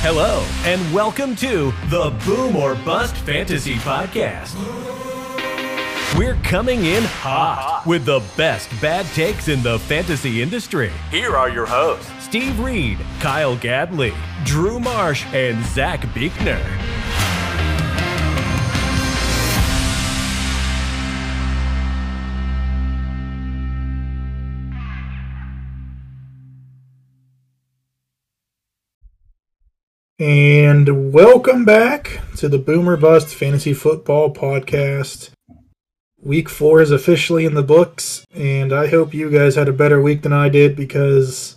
Hello, and welcome to the Boom or Bust Fantasy Podcast. We're coming in hot with the best bad takes in the fantasy industry. Here are your hosts Steve Reed, Kyle Gadley, Drew Marsh, and Zach Beekner. And welcome back to the Boom or Bust Fantasy Football Podcast. Week four is officially in the books, and I hope you guys had a better week than I did because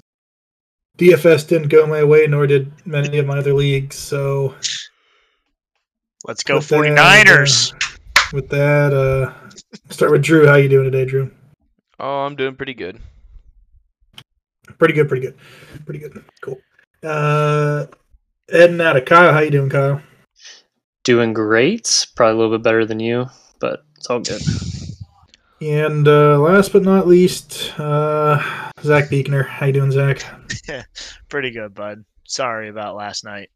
DFS didn't go my way, nor did many of my other leagues. So Let's go With that, 49ers. with that, uh, start with Drew. How you doing today, Drew? Oh, I'm doing pretty good. Pretty good, pretty good, pretty good. Cool. Uh, heading out of Kyle. How you doing, Kyle? Doing great. Probably a little bit better than you, but it's all good. And uh, last but not least, uh, Zach Beekner. How you doing, Zach? Pretty good, bud. Sorry about last night.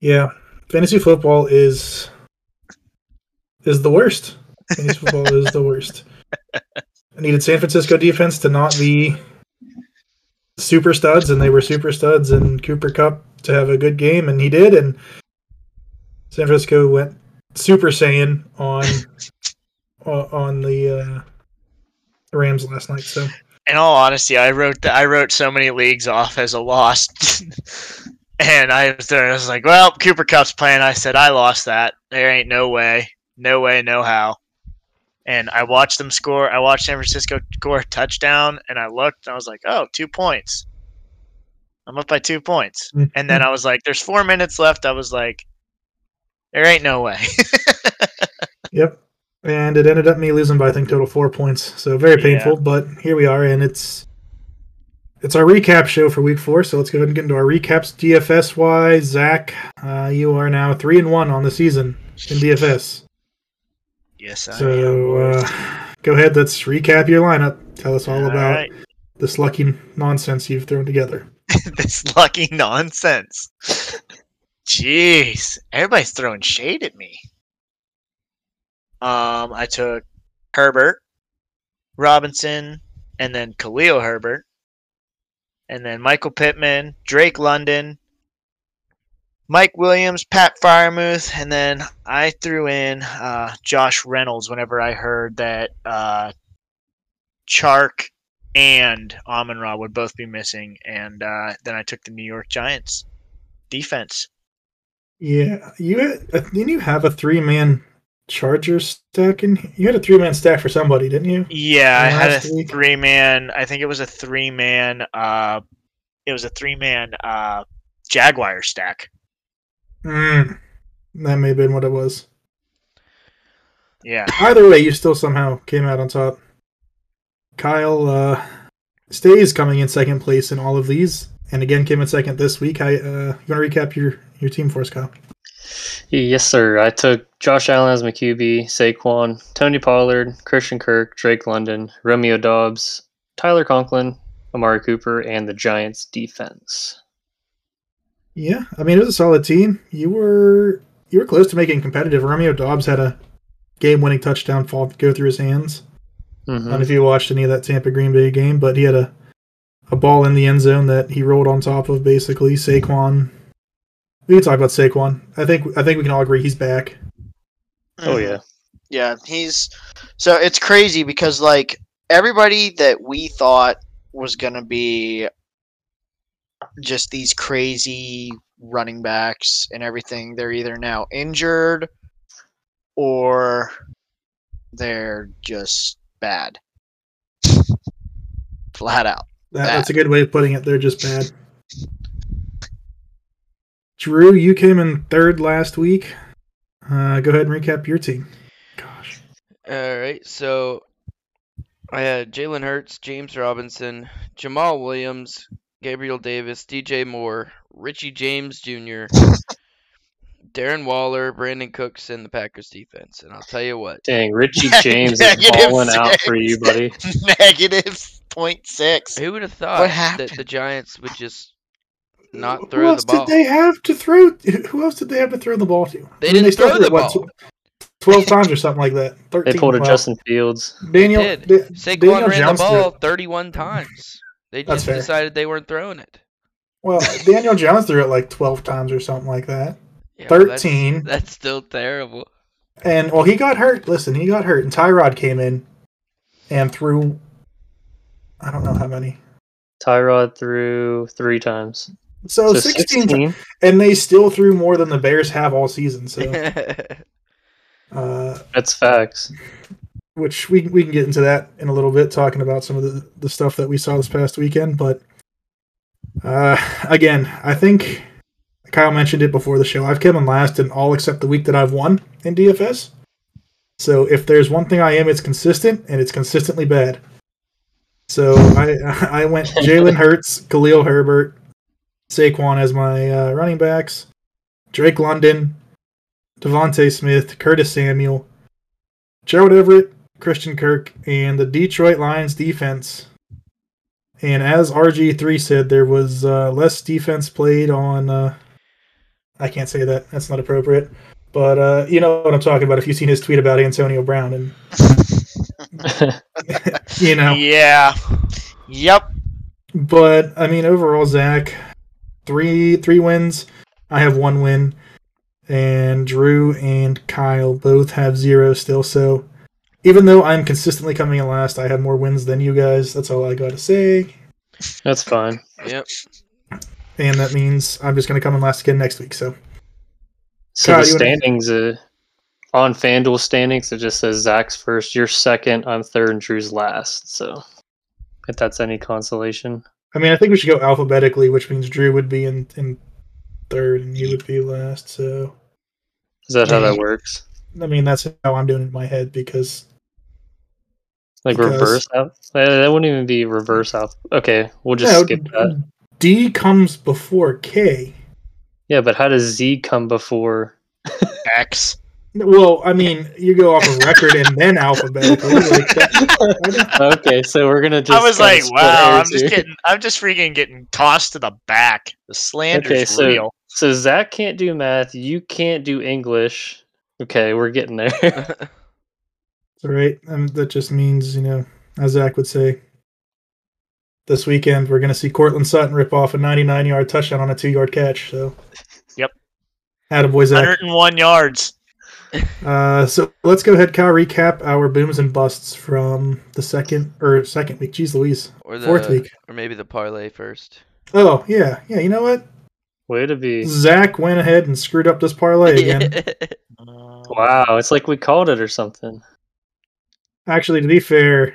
Yeah, fantasy football is is the worst. Fantasy football is the worst. I needed San Francisco defense to not be super studs, and they were super studs, and Cooper Kupp to have a good game, and he did, and San Francisco went super saiyan on on on the uh, Rams last night. So In all honesty, I wrote th- I wrote so many leagues off as a loss, and I was there. I was like, "Well, Cooper Kupp's playing." I said, "I lost that. There ain't no way, no way, no how." And I watched them score. I watched San Francisco score a touchdown, and I looked, and I was like, "Oh, two points. I'm up by two points." And then I was like, "There's four minutes left." I was like, "There ain't no way." Yep. And it ended up me losing by I think total four points. So very painful, but here we are and it's it's our recap show for week four, so let's go ahead and get into our recaps. DFS wise, Zach, uh, you are now three and one on the season in DFS. yes, I am. So uh, go ahead, let's recap your lineup. Tell us all All about right. this lucky nonsense you've thrown together. this lucky nonsense. Jeez, everybody's throwing shade at me. Um, I took Herbert, Robinson, and then Khalil Herbert, and then Michael Pittman, Drake London, Mike Williams, Pat Freiermuth, and then I threw in uh, Josh Reynolds whenever I heard that uh, Chark and Amon Ra would both be missing, and uh, then I took the New York Giants defense. Yeah, you had, uh, didn't you have a three man Chargers stack in? You had a three man stack for somebody, didn't you? Yeah, I had a three man. I think it was a three man. Uh, it was a three man uh, Jaguar stack. Mm, that may have been what it was. Yeah, Either way, you still somehow came out on top. Kyle uh, stays coming in second place in all of these, and again came in second this week. I uh, you want to recap your your team for us, Kyle? Yes, sir. I took Josh Allen as my QB, Saquon, Tony Pollard, Christian Kirk, Drake London, Romeo Doubs, Tyler Conklin, Amari Cooper, and the Giants defense. Yeah, I mean it was a solid team. You were you were close to making competitive. Romeo Doubs had a game winning touchdown fall go through his hands. I don't know if you watched any of that Tampa Green Bay game, but he had a a ball in the end zone that he rolled on top of basically. Saquon. We can talk about Saquon. I think I think we can all agree he's back. Oh mm-hmm. yeah. yeah. He's so it's crazy because like everybody that we thought was gonna be just these crazy running backs and everything, they're either now injured or they're just bad. Flat out. That, that's a good way of putting it. They're just bad. Drew, you came in third last week. Uh, go ahead and recap your team. Gosh. All right, so I had Jalen Hurts, James Robinson, Jamaal Williams, Gabriel Davis, DJ Moore, Richie James Jr., Darren Waller, Brandin Cooks, and the Packers defense. And I'll tell you what, Dang, Richie James is Negative balling out for you, buddy. Negative point six. who would have thought that the Giants would just not Who throw else the ball. did they have to throw? Who else did they have to throw the ball to? They I mean, didn't still throw the ball. tw- Twelve times or something like that. Thirteen. They pulled a well, Justin Fields. Daniel. did. Da- Saquon Daniel ran Jones the ball it. 31 times. They just decided they weren't throwing it. Well, Daniel Jones threw it like twelve times or something like that. Yeah, well, that's- 13. That's, still terrible. And well, he got hurt. Listen, he got hurt, and Tyrod came in and threw. I don't know how many. Tyrod threw three times. So, So 16, 16. and they still threw more than the Bears have all season. So, uh, That's facts. which we we can get into that in a little bit, talking about some of the the stuff that we saw this past weekend. But uh, again, I think Kyle mentioned it before the show. I've come in last in all except the week that I've won in DFS. So if there's one thing I am, it's consistent, and it's consistently bad. So I I went Jalen Hurts, Khalil Herbert, Saquon as my uh, running backs, Drake London, DeVonta Smith, Curtis Samuel, Gerald Everett, Christian Kirk, and the Detroit Lions defense. And as RG3 said, there was uh, less defense played on. Uh, I can't say that. That's not appropriate. But uh, you know what I'm talking about if you've seen his tweet about Antonio Brown. And, you know. Yeah. Yep. But, I mean, overall, Zach, three three wins. I have one win. And Drew and Kyle both have zero still. So even though I'm consistently coming in last, I have more wins than you guys. That's all I got to say. That's fine. yep. And that means I'm just going to come in last again next week. So So Kyle, the wanna- standings uh, on FanDuel standings, it just says Zach's first, you're second, I'm third, and Drew's last. So if that's any consolation. I mean, I think we should go alphabetically, which means Drew would be in, in third and you would be last. So, Is that how that works? I mean, that's how I'm doing it in my head because Like Because- reverse out? That that wouldn't even be reverse out. Okay, we'll just Yeah, skip that. D comes before K. Yeah, but how does Z come before? X. Well, I mean, you go off of record and then alphabetically. Like okay, so we're gonna just. I was like, wow, I'm hairs just here. getting, I'm just freaking getting tossed to the back. The slander's Okay, so- real. So Zach can't do math. You can't do English. Okay, we're getting there. all right. And that just means, you know, as Zach would say, this weekend we're going to see Cortland Sutton rip off a 99 yard touchdown on a two yard catch. So, Yep. Attaboy, Zach. 101 yards. Uh, so let's go ahead, Kyle, recap our booms and busts from the second or second week. Jeez Louise. Or the, Fourth week. Or maybe the parlay first. Oh, yeah. Yeah, you know what? Way to be. Zach went ahead and screwed up this parlay again. Wow, it's like we called it or something. Actually, to be fair,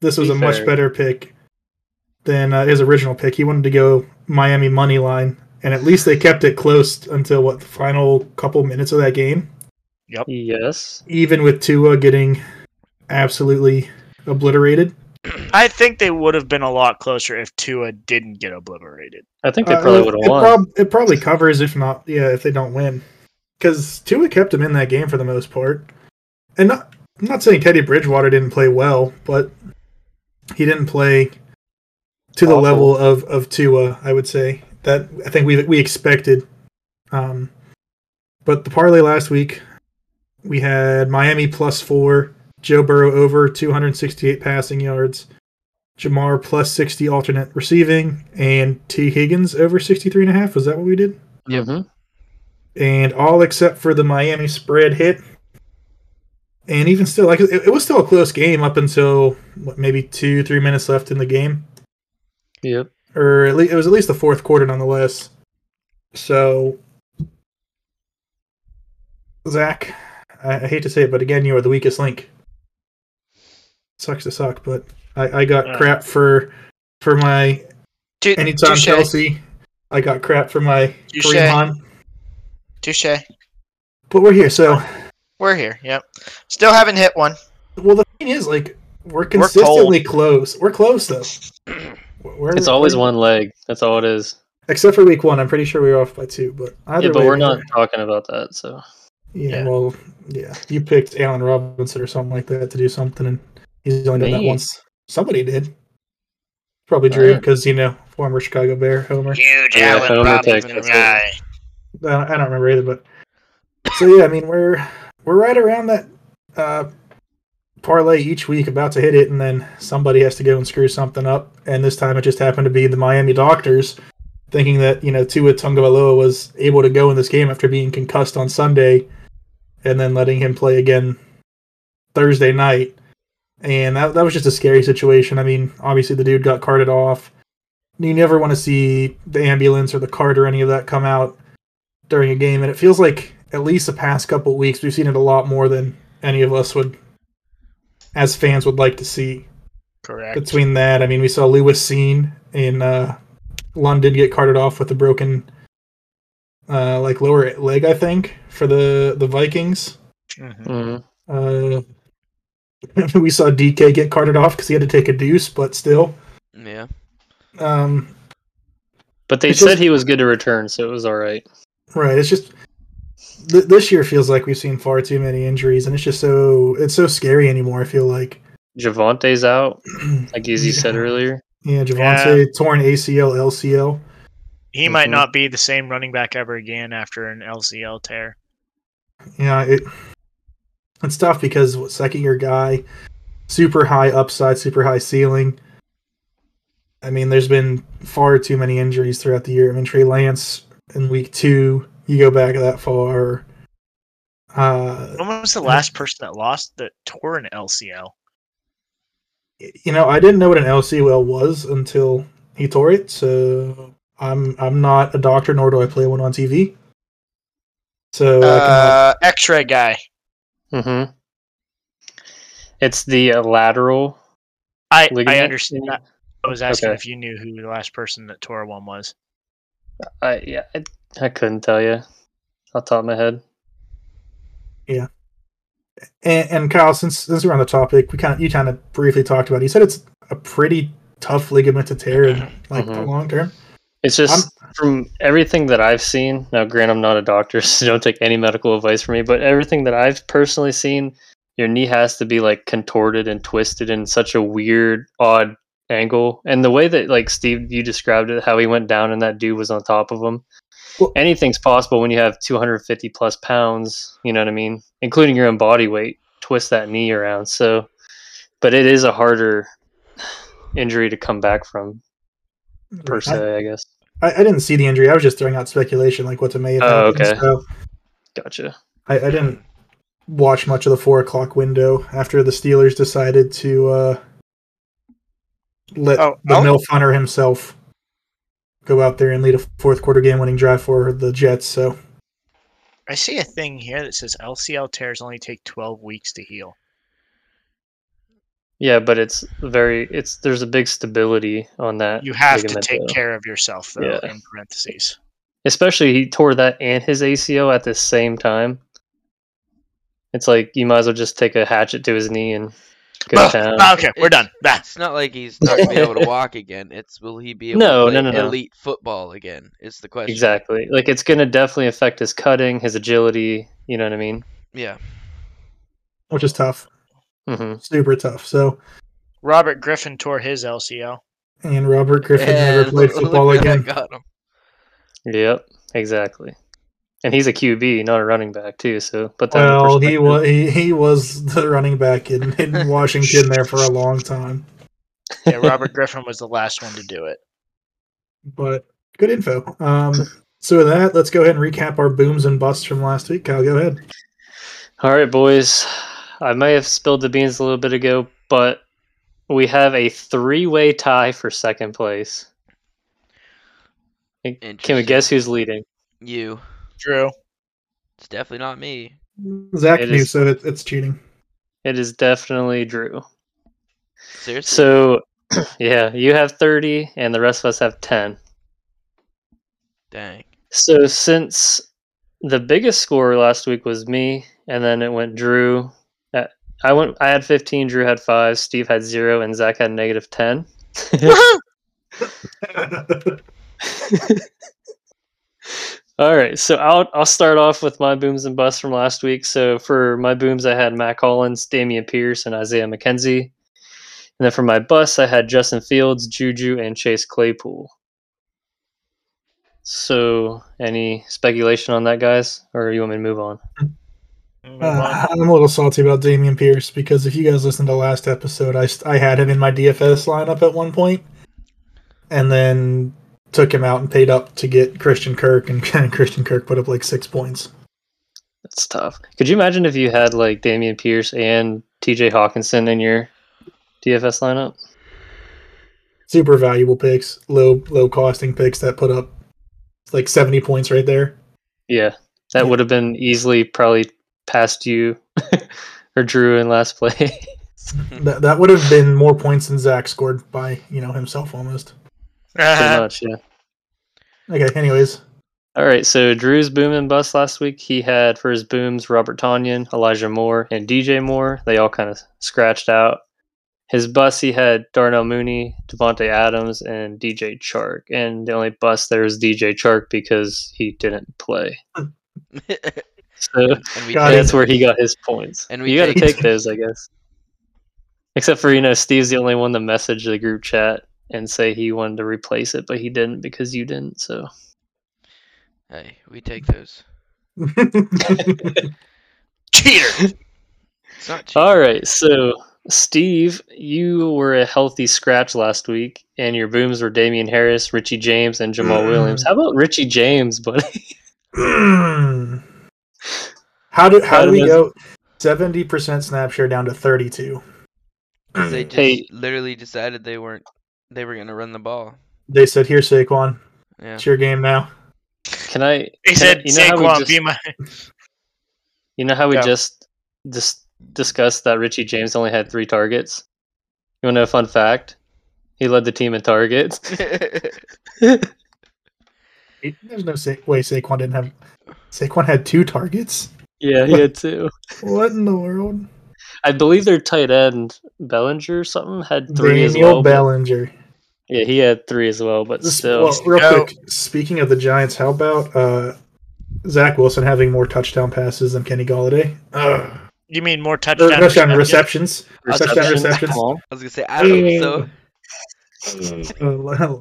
this was Be a much better pick than uh, his original pick. He wanted to go Miami money line, and at least they kept it close until what the final couple minutes of that game. Yep. Yes. Even with Tua getting absolutely obliterated. I think they would have been a lot closer if Tua didn't get obliterated. I think they Uh, probably would have it, won. prob- it probably covers, if not, yeah, if they don't win, because Tua kept him in that game for the most part. And not, I'm not saying Teddy Bridgewater didn't play well, but he didn't play to the Awful. level of of Tua. I would say that I think we we expected. Um, but the parlay last week, we had Miami plus four, Joe Burrow over 268 passing yards, Ja'Marr plus 60 alternate receiving, and Tee Higgins over 63 and a half. Was that what we did? Yep. Mhm. and all except for the Miami spread hit. And even still, like it, it was still a close game up until what, maybe two, three minutes left in the game, Yep. or at least it was at least the fourth quarter, nonetheless. So, Zach, I, I hate to say it, but again, you are the weakest link. Sucks to suck, but I, I got Yeah. crap for for my Tu- anytime touche. Chelsea. I got crap for my Touche. Kareem Touche. but we're here. So, We're here. Yep. Still haven't hit one. Well, the thing is, like, we're consistently close. We're close though. We're, It's always we're- one leg. That's all it is. except for week one. I'm pretty sure we were off by two, but either Yeah, but way, we're not talking about that. So Yeah, Yeah. well, yeah, you picked Allen Robinson or something like that to do something, and he's only done that once. Somebody did. Probably Drew Alright. because you know former Chicago Bear Homer. Huge Yeah, Allen Homer Robinson guy. I don't, I don't remember either, but so yeah, I mean we're we're right around that uh, parlay each week, about to hit it, and then somebody has to go and screw something up. And this time it just happened to be the Miami Doctors, thinking that you know Tua Tagovailoa was able to go in this game after being concussed on Sunday, and then letting him play again Thursday night. And that that was just a scary situation. I mean, obviously the dude got carted off. You never want to see the ambulance or the cart or any of that come out during a game, and it feels like at least the past couple weeks we've seen it a lot more than any of us would, as fans, would like to see. Correct. Between that, I mean, we saw Lewis Cine in uh, London get carted off with a broken, uh, like lower leg, I think, for the the Vikings. Mhm. Mhm. Uh, we saw DK get carted off because he had to take a deuce, but still, Yeah. um, But they said just- he was good to return, so it was all right. Right. It's just th- this year feels like we've seen far too many injuries, and it's just so it's so scary anymore. I feel like, Javonte's out, like as you said earlier. yeah, Javonte torn ACL, LCL. He might not be the same running back ever again after an LCL tear. Yeah, it it's tough because what, second year guy, super high upside, super high ceiling. I mean, there's been far too many injuries throughout the year. I mean, Trey Lance in week two, you go back that far. Uh, When was the last person that lost that tore an LCL? you know, I didn't know what an LCL was until he tore it. So I'm I'm not a doctor, nor do I play one on TV. So I cannot, Uh, X-ray guy. Mm-hmm. It's the uh, lateral I I understand. that. I was asking Okay. if you knew who the last person that tore one was. I yeah, I, couldn't tell you off the top of my head. and, and Kyle, since since we're on the topic, we kind of you kind of briefly talked about. it. You said it's a pretty tough ligament to tear in like the Mhm. long term. It's just from everything that I've seen. Now, grant I'm not a doctor, so don't take any medical advice from me. But everything that I've personally seen, your knee has to be like contorted and twisted in such a weird, odd angle. And the way that like Steve you described it, how he went down and that dude was on top of him. Well- Anything's possible when you have 250 plus pounds. You know what I mean, including your own body weight. Twist that knee around. So, but it is a harder injury to come back from per I, se, I guess. I, I didn't see the injury. I was just throwing out speculation, like what's to may have Oh, okay. So Gotcha. I, I didn't watch much of the four o'clock window after the Steelers decided to uh, let Oh, the I'll- milf hunter himself go out there and lead a fourth quarter game winning drive for the Jets. So I see a thing here that says LCL tears only take 12 weeks to heal. Yeah, but it's very it's there's a big stability on that. You have to take though. care of yourself, though, Yeah. in parentheses. Especially he tore that and his ACO at the same time. It's like you might as well just take a hatchet to his knee and go to town. ah, okay, we're done. Bah. It's not like he's not gonna be able to walk again. It's will he be able No, to play no, no, no. elite football again? Is the question. Exactly. Like it's gonna definitely affect his cutting, his agility. You know what I mean? Yeah. which is tough, hmm super tough. So Robert Griffin tore his LCL. and Robert Griffin never played football again. Got him. Yep. Exactly. And he's a QB, not a running back too. So, but that Well, he was he, he was the running back in, in Washington there for a long time. Yeah, Robert Griffin was the last one to do it. But good info. Um, so with that, let's go ahead and recap our booms and busts from last week. Kyle, go ahead. All right, boys. I may have spilled the beans a little bit ago, but we have a three-way tie for second place. Can we guess who's leading? You. Drew. It's definitely not me. Zach It knew, is- so it, it's cheating. It is definitely Drew. Seriously. So, yeah, you have 30 and the rest of us have 10. Dang. So, since the biggest score last week was me, and then it went Drew. Uh, I went. I had 15. Drew had five. Steve had zero, and Zach had negative 10. All right, so I'll I'll start off with my booms and busts from last week. So for my booms, I had Matt Collins, Dameon Pierce, and Isaiah McKenzie. And then for my bus, I had Justin Fields, Juju, and Chase Claypool. So, any speculation on that, guys, or you want me to move on? Uh. I'm a little salty about Dameon Pierce because if you guys listened to last episode, I, I had him in my DFS lineup at one point, and then took him out and paid up to get Christian Kirk, and Christian Kirk put up like six points. That's tough. Could you imagine if you had like Dameon Pierce and TJ Hockenson in your DFS lineup? Super valuable picks, low low costing picks that put up like 70 points right there. Yeah, that Yeah. would have been easily probably past you or Drew in last play. That that would have been more points than Zach scored by you know himself almost. Pretty much, yeah. Okay, anyways, All right, so Drew's boom and bust last week. He had for his booms Robert Tonyan, Elijah Moore, and DJ Moore. They all kind of scratched out. His bust, he had Darnell Mooney, Davante Adams, and DJ Chark. And the only bust there is DJ Chark because he didn't play. So we it. that's where he got his points. And we you got to take- take those, I guess. Except for you know, Steve's the only one to message the group chat and say he wanted to replace it, but he didn't because you didn't. So Hey, we take those. Cheater. It's not cheap. All right, so Steve, you were a healthy scratch last week, and your booms were Damien Harris, Richie James, and Jamaal Mm. Williams. How about Richie James, buddy? how do how How do we go? Seventy percent snap share down to thirty-two. 'Cause they just Hey. literally decided they weren't they were gonna run the ball. They said, "Here, Saquon, Yeah. it's your game now." Can I? He can I- said, you know how we Saquon, just, be my. you know how we Go. just dis- discussed that Richie James only had three targets. You want to know a fun fact? He led the team in targets. There's no Sa- way Saquon didn't have. Saquon had two targets. yeah, he had two. What in the world? I believe their tight end Bellinger or something had three as Daniel well. but- Bellinger. Yeah, he had three as well, but still. well, real Go. quick, speaking of the Giants, how about uh, Zach Wilson having more touchdown passes than Kenny Golladay? Ugh. You mean more Or touchdown? touchdown receptions? receptions. Touchdown receptions. I was gonna say I don't think so. Uh,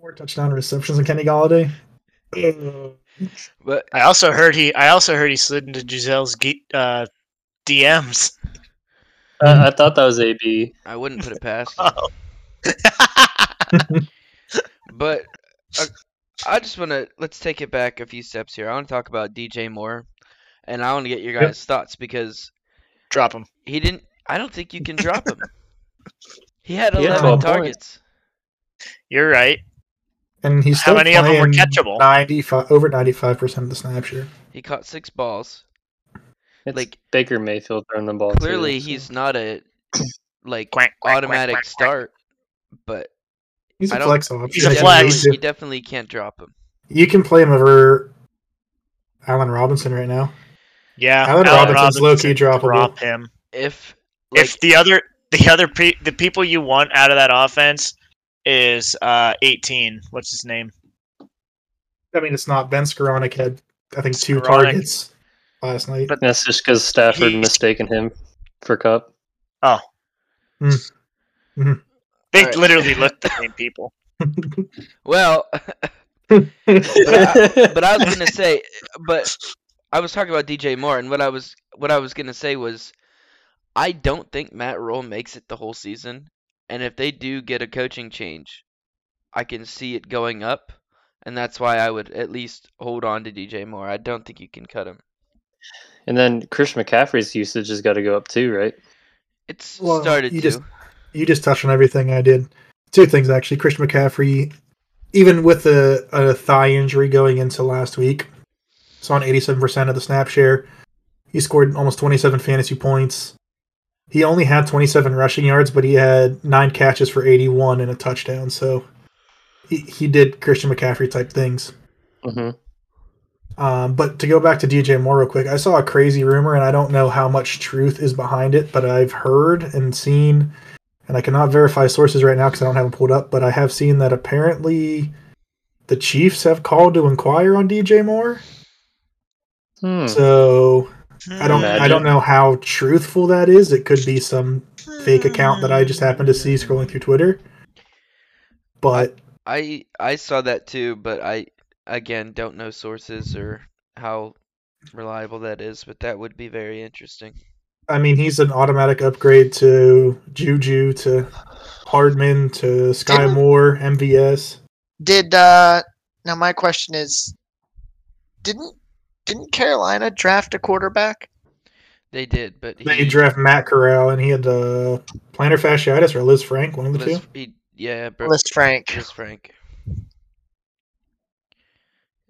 more touchdown receptions than Kenny Golladay. Uh, But I also heard he. I also heard he slid into Gisele's uh, DMs. I, I thought that was AB. I wouldn't put it past. him. But uh, I just want to let's take it back a few steps here. I want to talk about DJ Moore, and I want to get your Yep. guys' thoughts because Drop him. he didn't. I don't think you can drop him. He had 11 12 targets. You're right. and he's How still many of them were playing catchable? 95 over 95 percent of the snap share. He caught six balls. It's Like- Baker Mayfield throwing the ball. too, Clearly, so- he's not a like Quack, quack, quack, automatic quack, quack. start, but He's a don't- flex option. He's a he flex. definitely- can- You definitely can't drop him. You can play him over Allen Robinson right now. Yeah, Allen Robinson's low-key droppable. Drop him. If like if the other the other pe- the people you want out of that offense is uh 18. What's his name? I mean, it's not Ben Skowronek had I think two Skowronek. targets last night. But- That's just because Stafford He's- mistaken him for Kupp. They Alright. literally look the same people. well, but, I, but I was gonna say, but I was talking about DJ Moore, and what I was what I was gonna say was, I don't think Matt Rhule makes it the whole season, and if they do get a coaching change, I can see it going up, and that's why I would at least hold on to DJ Moore. I don't think you can cut him. and then Chris McCaffrey's usage has got to go up too, right? It's Well, started you to. just- you just touched on everything I did. Two things actually. Christian McCaffrey, even with a, a thigh injury going into last week, saw on 87% of the snap share. He scored almost 27 fantasy points. He only had 27 rushing yards, but he had nine catches for 81 and a touchdown. So he, he did Christian McCaffrey type things. hmm Um, but to go back to DJ Moore real quick, I saw a crazy rumor, and I don't know how much truth is behind it, but I've heard and seen, and I cannot verify sources right now because I don't have them pulled up, but I have seen that apparently the Chiefs have called to inquire on DJ Moore. Hmm. So I don't I don't know how truthful that is. It could be some fake account that I just happened to see scrolling through Twitter. But I I saw that too, but I again don't know sources or how reliable that is, but that would be very interesting. I mean, he's an automatic upgrade to Juju, to Hardman, to Sky Didn't- Moore, MVS. Did uh now my question is didn't didn't Carolina draft a quarterback? They did, but They he, draft Matt Corral, and he had uh, plantar fasciitis or Lisfranc, one of the Liz- two. he- yeah, but Lisfranc. Liz Frank.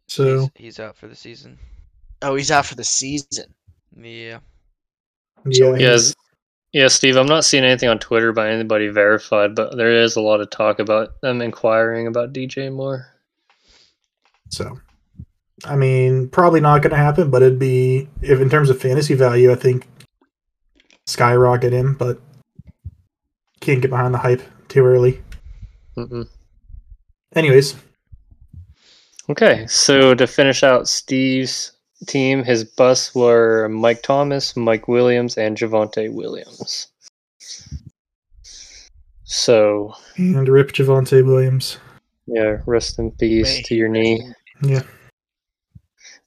So He's, he's out for the season. Oh, he's out for the season. Yeah. Yeah, Yes. Yeah, Steve, I'm not seeing anything on Twitter by anybody verified, but there is a lot of talk about them inquiring about DJ Moore. So, I mean, probably not going to happen, but it'd be if in terms of fantasy value, I think skyrocket him, but can't get behind the hype too early. Mm-mm. Anyways, Okay, so to finish out Steve's team, his busts were Mike Thomas, Mike Williams, and Javonte Williams. So, and rip Javonte Williams. yeah, rest in peace May to your knee. Yeah,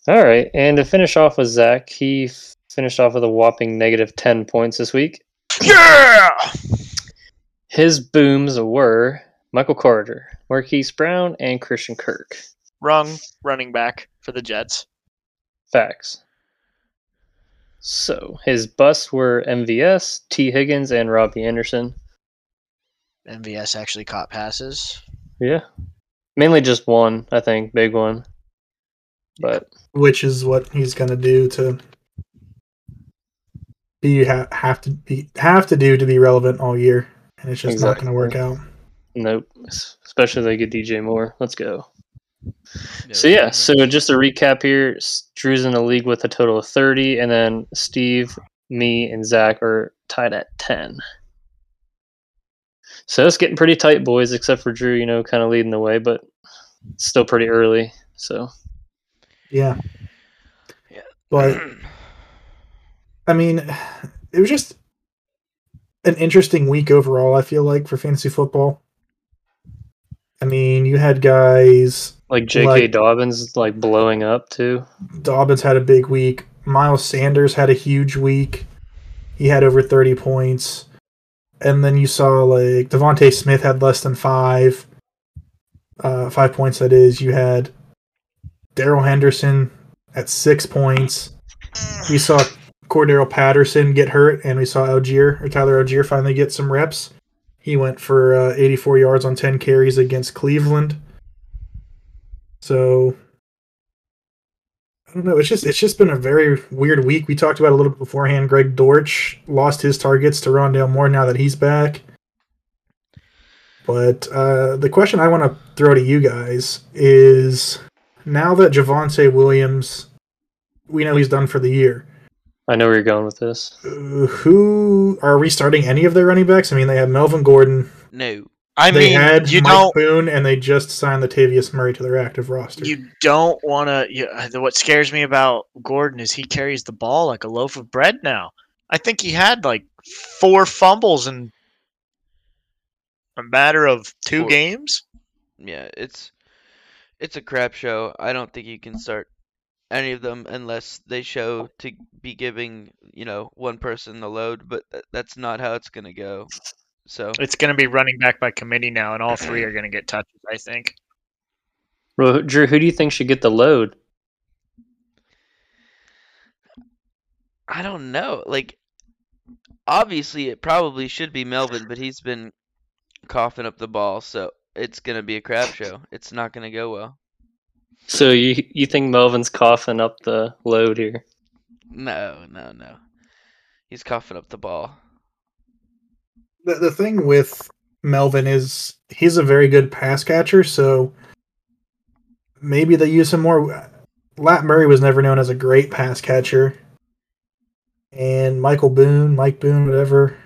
All right, and to finish off with Zach, he f- finished off with a whopping negative 10 points this week. Yeah. His booms were Michael Carter, Marquise Brown, and Christian Kirk. Wrong running back for the Jets. Facts. So his busts were MVS, Tee Higgins, and Robbie Anderson. MVS actually caught passes. Yeah. Mainly just one, I think, big one. But which is what he's going to do to be ha- have to be have to do to be relevant all year, and it's just not going to work out. nope. Especially if they get DJ Moore. Let's go. So yeah, so just to recap here, Drew's in the league with a total of 30, and then Steve, me, and Zach are tied at 10. So it's getting pretty tight, boys, except for Drew, you know, kind of leading the way, but still pretty early. So Yeah. Yeah. But I mean, it was just an interesting week overall, I feel like, for fantasy football. I mean, you had guys like J.K. Like- Dobbins like blowing up too. Dobbins had a big week. Miles Sanders had a huge week. He had over 30 points. And then you saw like DeVonta Smith had less than five. Uh, five points, that is. You had Darrell Henderson at six points. We saw Cordarrelle Patterson get hurt, and we saw Allgeier or Tyler Allgeier finally get some reps. He went for uh, 84 yards on 10 carries against Cleveland. So I don't know. It's just it's just been a very weird week. We talked about a little bit beforehand. Greg Dortch lost his targets to Rondale Moore now that he's back. But uh, the question I want to throw to you guys is: now that Javonte Williams, we know he's done for the year. I know where you're going with this. Uh, who are we starting any of their running backs? I mean, they have Melvin Gordon. No. I they mean, had you Mike don't Boone, and they just signed Latavius Murray to their active roster. you don't want to. What scares me about Gordon is he carries the ball like a loaf of bread now. I think he had like four fumbles in a matter of two Four. games. Yeah, it's it's a crap show. I don't think you can start any of them unless they show oh. to be giving, you know, one person the load, but th- that's not how it's going to go. So, It's going to be running back by committee now, and all three are going to get touches. I think. Well, Drew, who do you think should get the load? I don't know. Like obviously it probably should be Melvin, but he's been coughing up the ball, so it's going to be a crap show. It's not going to go well. So you you think Melvin's coughing up the load here? No, no, no. He's coughing up the ball. the, the thing with Melvin is he's a very good pass catcher, so maybe they use him more. Lat Murray was never known as a great pass catcher, and Michael Boone, Mike Boone, whatever,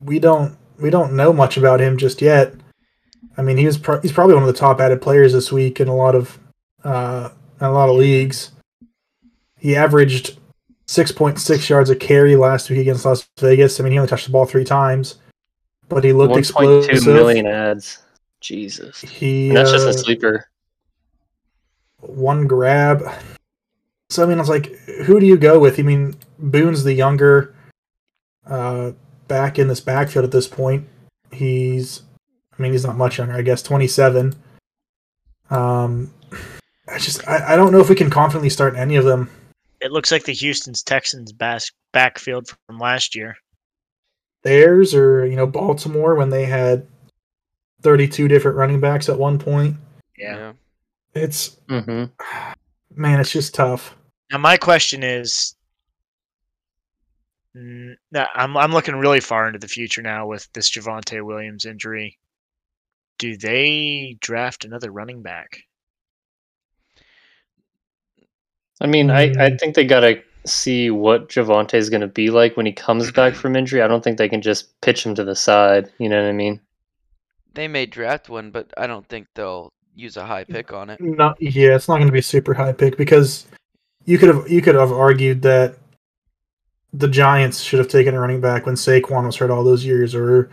we don't we don't know much about him just yet. I mean, he was pro- he's probably one of the top added players this week in a lot of uh, in a lot of leagues. He averaged 6.6 yards a carry last week against Las Vegas. I mean, he only touched the ball three times, but he looked 1.2 explosive. million ads. Jesus. He And that's just uh, a sleeper. one grab. So I mean, I was like, who do you go with? I mean, Boone's the younger uh, back in this backfield at this point. He's, I mean, he's not much younger. I guess twenty seven. Um, I just I, I don't know if we can confidently start any of them. It looks like the Houston's Texans bas- backfield from last year. Theirs or you know Baltimore when they had thirty two different running backs at one point. Yeah. It's hmm man, it's just tough. Now my question is, I'm I'm looking really far into the future now with this Javonte Williams injury. Do they draft another running back? I mean, I, I Mm. think they gotta see what Javonte is gonna be like when he comes back from injury. I don't think they can just pitch him to the side. You know what I mean? They may draft one, but I don't think they'll use a high pick on it. Not yeah, it's not going to be a super high pick because you could have you could have argued that the Giants should have taken a running back when Saquon was hurt all those years, or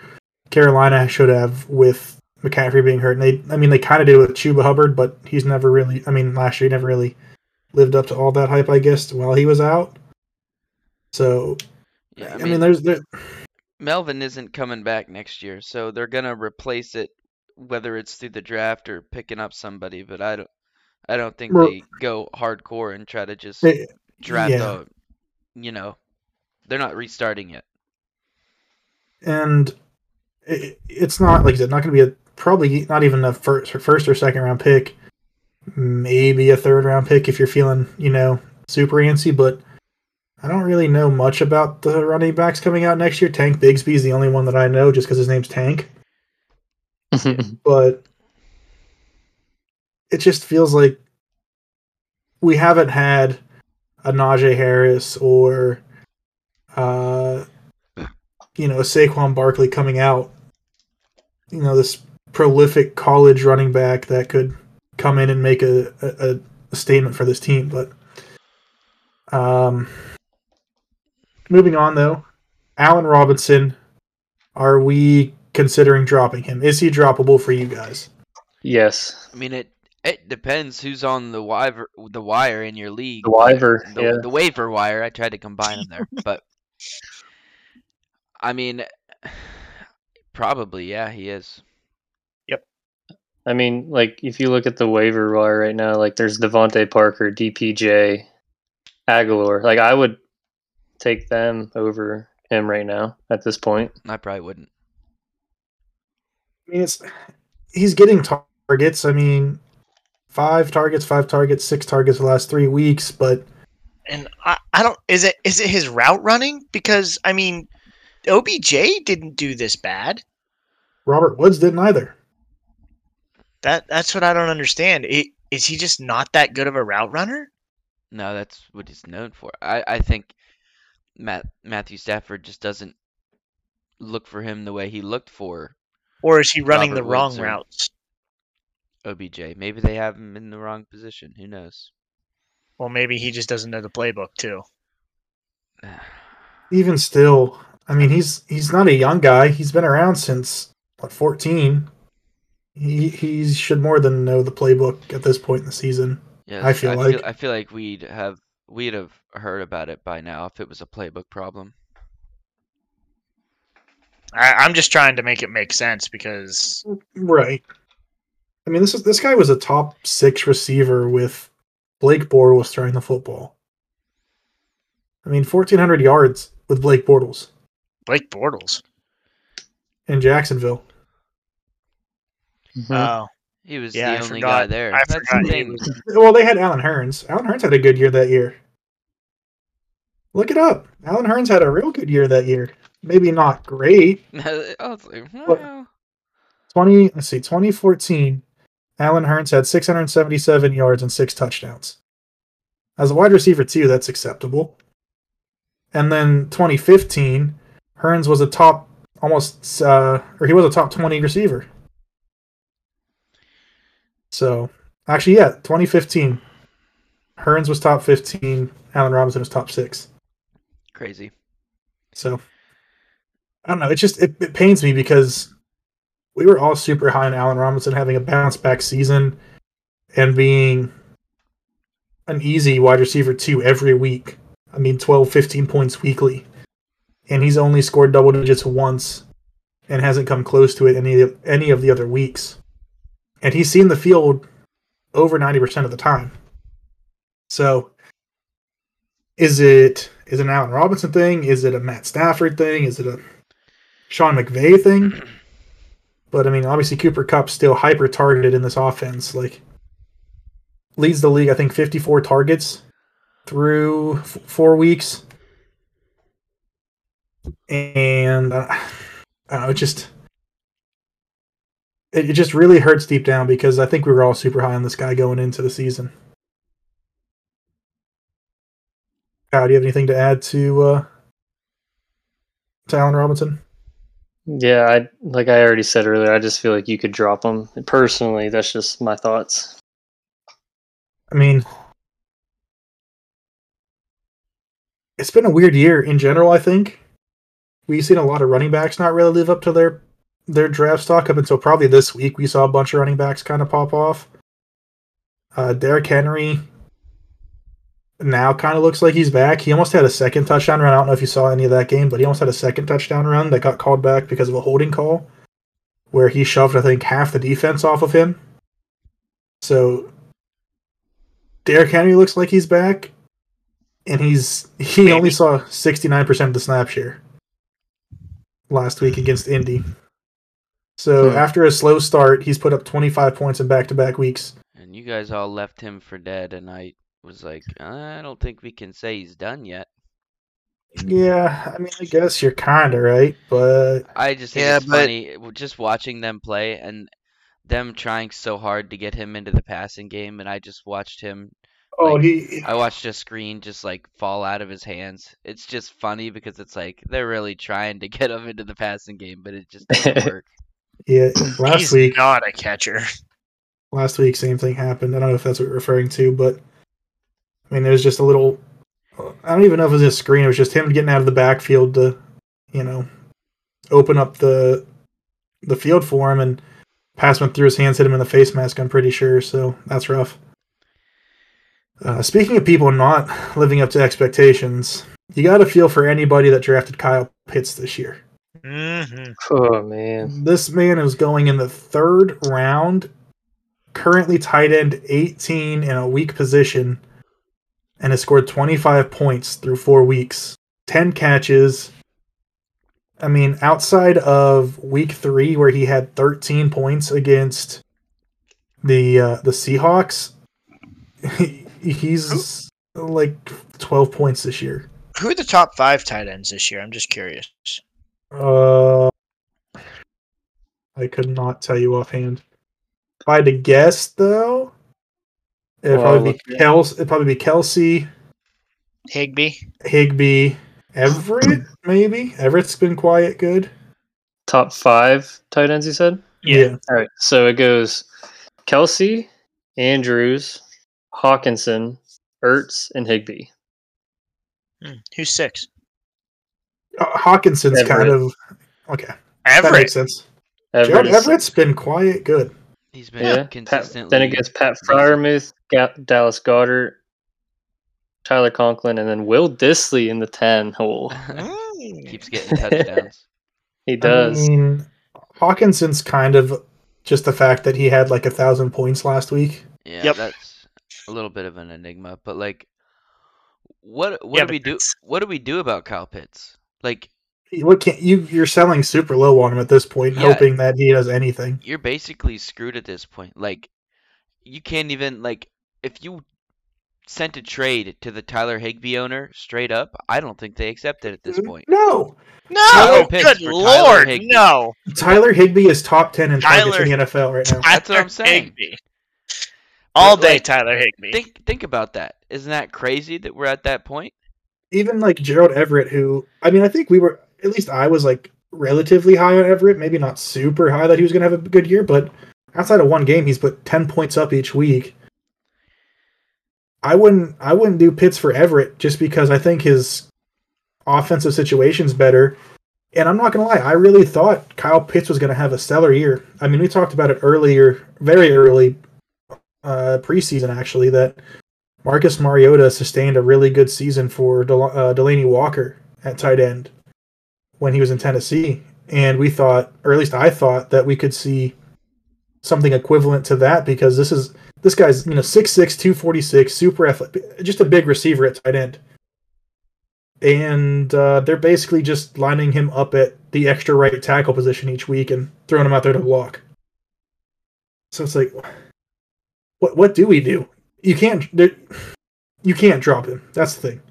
Carolina should have with McCaffrey being hurt. And they, I mean, they kind of did with Chuba Hubbard, but he's never really. I mean, last year he never really lived up to all that hype, I guess, while he was out. So Yeah, I, mean, there's there. Melvin isn't coming back next year, so they're gonna replace it, whether it's through the draft or picking up somebody. But I don't, I don't think Well- they go hardcore and try to just they- draft yeah. a, you know, they're not restarting it. and it, it's not like I said, not going to be a probably not even a first first or second round pick, maybe a third round pick if you're feeling you know super antsy. But I don't really know much about the running backs coming out next year. Tank Bigsby is the only one that I know just because his name's Tank. But it just feels like we haven't had a Najee Harris or uh you know, a Saquon Barkley coming out, you know, this prolific college running back that could come in and make a, a, a statement for this team. But um, moving on, though, Allen Robinson, are we considering dropping him? Is he droppable for you guys? yes. I mean, it it depends who's on the wire the wire in your league. The but waiver, the, yeah. the waiver wire. I tried to combine them there, but I mean, probably yeah, he is. I mean, like if you look at the waiver wire right now, like there's DeVante Parker, DPJ, Agholor. Like I would take them over him right now at this point. I probably wouldn't. I mean, it's he's getting targets. I mean, five targets, five targets, six targets the last three weeks, but And I, I don't is it is it his route running? Because I mean, OBJ didn't do this bad. Robert Woods didn't either. That that's what I don't understand. I- Is he just not that good of a route runner? No, that's what he's known for. I I think Matt Matthew Stafford just doesn't look for him the way he looked for Or is he running Robert the wrong Woods or- routes? OBJ. Maybe they have him in the wrong position. Who knows? Well, maybe he just doesn't know the playbook too. Even still, I mean, he's he's not a young guy. He's been around since what fourteen. He he should more than know the playbook at this point in the season. Yeah, I feel I like- feel, I feel like we'd have we'd have heard about it by now if it was a playbook problem. I, I'm just trying to make it make sense because Right. I mean, this is this guy was a top six receiver with Blake Bortles throwing the football. I mean, fourteen hundred yards with Blake Bortles Blake Bortles. in Jacksonville. Mhm. Oh, He was Yeah, I the only forgot- guy there. I That's forgot the thing. was- Well, they had Allen Hurns. Allen Hurns had a good year that year. Look it up. Allen Hurns had a real good year that year. Maybe not great. I was like, What? well, 20 let's see 2014 Allen Hurns had 677 yards and six touchdowns. As a wide receiver too, that's acceptable. And then 2015, Hurns was a top almost uh or he was a top 20 receiver. So, actually yeah, 2015 Hurns was top 15, Allen Robinson was top 6. Crazy. So I don't know. It just it, it pains me because we were all super high on Allen Robinson having a bounce back season and being an easy wide receiver two every week. I mean 12, 15 points weekly. And he's only scored double digits once and hasn't come close to it any of any of the other weeks. And he's seen the field over 90% of the time. So is it is it an Allen Robinson thing? Is it a Matt Stafford thing? Is it a Sean McVay thing? But I mean, obviously Cooper Kupp's still hyper targeted in this offense. Like leads the league, I think, 54 targets through f- four weeks. And uh, I don't know, it just it, it just really hurts deep down because I think we were all super high on this guy going into the season. Kyle, do you have anything to add to uh, to Allen Robinson? Yeah, I like I already said earlier. I just feel like you could drop him. Personally, that's just my thoughts. I mean, it's been a weird year in general. I think we've seen a lot of running backs not really live up to their their draft stock up until probably this week. We saw a bunch of running backs kind of pop off. Uh, Derrick Henry now kind of looks like he's back. He almost had a second touchdown run. I don't know if you saw any of that game, but he almost had a second touchdown run that got called back because of a holding call where he shoved, I think, half the defense off of him. So Derrick Henry looks like he's back, and he's he only saw 69% of the snap share last week against Indy. So Hmm. after a slow start, he's put up 25 points in back-to-back weeks. And you guys all left him for dead, and I was like, I don't think we can say he's done yet. Yeah, I mean, I guess you're kind of right, but I just think Yeah, it's but- funny just watching them play and them trying so hard to get him into the passing game, and I just watched him. oh, Like, he I watched a screen just like fall out of his hands. It's just funny because it's like they're really trying to get him into the passing game, but it just doesn't work. Yeah. Last He's week, not a catcher. last week, same thing happened. I don't know if that's what you're referring to, but I mean, there's just a little. I don't even know if it was a screen. It was just him getting out of the backfield to, you know, open up the the field for him, and pass went through his hands, hit him in the face mask. I'm pretty sure. So that's rough. Uh, speaking of people not living up to expectations, you got to feel for anybody that drafted Kyle Pitts this year. Hmm Oh man, This man is going in the third round, currently tight end 18 in a weak position, and has scored 25 points through four weeks, 10 catches. I mean, outside of week three, where he had 13 points against the uh, the Seahawks, he, he's like 12 points this year. Who are the top five tight ends this year? I'm just curious. Uh, I could not tell you offhand. If I had to guess, though, it'd Well, probably be look- Kels. It'd probably be Kelce, Higbee. Higbee, Everett. Maybe Everett's been quiet, good. top five tight ends. You said. Yeah. All right, so it goes Kelce, Andrews, Hockenson, Ertz, and Higbee. Hmm. Who's six? Uh, Hockenson's kind of okay. That Everett. makes sense. Gerald Everett is- Everett's been quiet, good. He's been Yeah. Pat, consistently. then it gets Pat Freiermuth, Ga- Dallas Goedert, Tyler Conklin, and then Will Dissly in the ten hole. Mm. keeps getting touchdowns. He does. I mean, Hockenson's kind of just the fact that he had like a thousand points last week. Yeah, Yep. that's a little bit of an enigma. But like, what what Yeah, do we do? What do we do about Kyle Pitts? Like, What can't you? You're selling super low on him at this point, Yeah. hoping that he does anything. you're basically screwed at this point. Like, you can't even like if you sent a trade to the Tyler Higbee owner straight up, I don't think they accept it at this mm, point. No, No, good for Tyler lord, no. Tyler Higbee is top ten in targets Tyler- in the NFL right now. That's what I'm saying. Higbee. All But, day, like, Tyler Higbee. Think think about that. Isn't that crazy that we're at that point? Even like Gerald Everett, who I mean, I think we were at least I was like relatively high on Everett, maybe not super high that he was going to have a good year, but outside of one game, he's put ten points up each week. I wouldn't I wouldn't do Pitts for Everett just because I think his offensive situations better. And I'm not gonna lie, I really thought Kyle Pitts was gonna have a stellar year. I mean, we talked about it earlier, very early uh, preseason actually, that Marcus Mariota sustained a really good season for Del- uh, Delanie Walker at tight end when he was in Tennessee, and we thought, or at least I thought, that we could see something equivalent to that because this is this guy's you know 6'6", 246, super athletic, just a big receiver at tight end and uh, they're basically just lining him up at the extra right tackle position each week and throwing him out there to block. So it's like, what what do we do? You can't you can't drop him. That's the thing.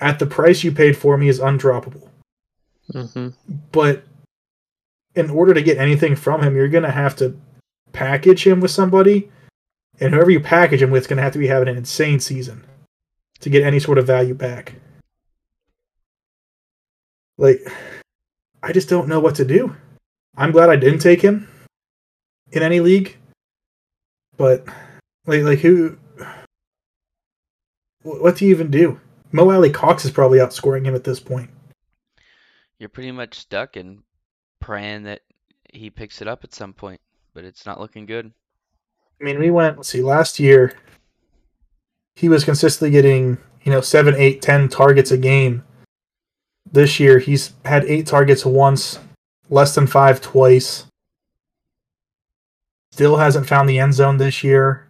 At the price you paid for him, he is undroppable. Mm-hmm. But in order to get anything from him, you're gonna have to package him with somebody, and whoever you package him with is gonna have to be having an insane season to get any sort of value back. Like, I just don't know what to do. I'm glad I didn't take him in any league, but like, like who? What do you even do? Mo Alie-Cox is probably outscoring him at this point. You're pretty much stuck and praying that he picks it up at some point, but it's not looking good. I mean, we went. Let's see. Last year, he was consistently getting you know seven, eight, ten targets a game. This year, he's had eight targets once, less than five twice. Still hasn't found the end zone this year.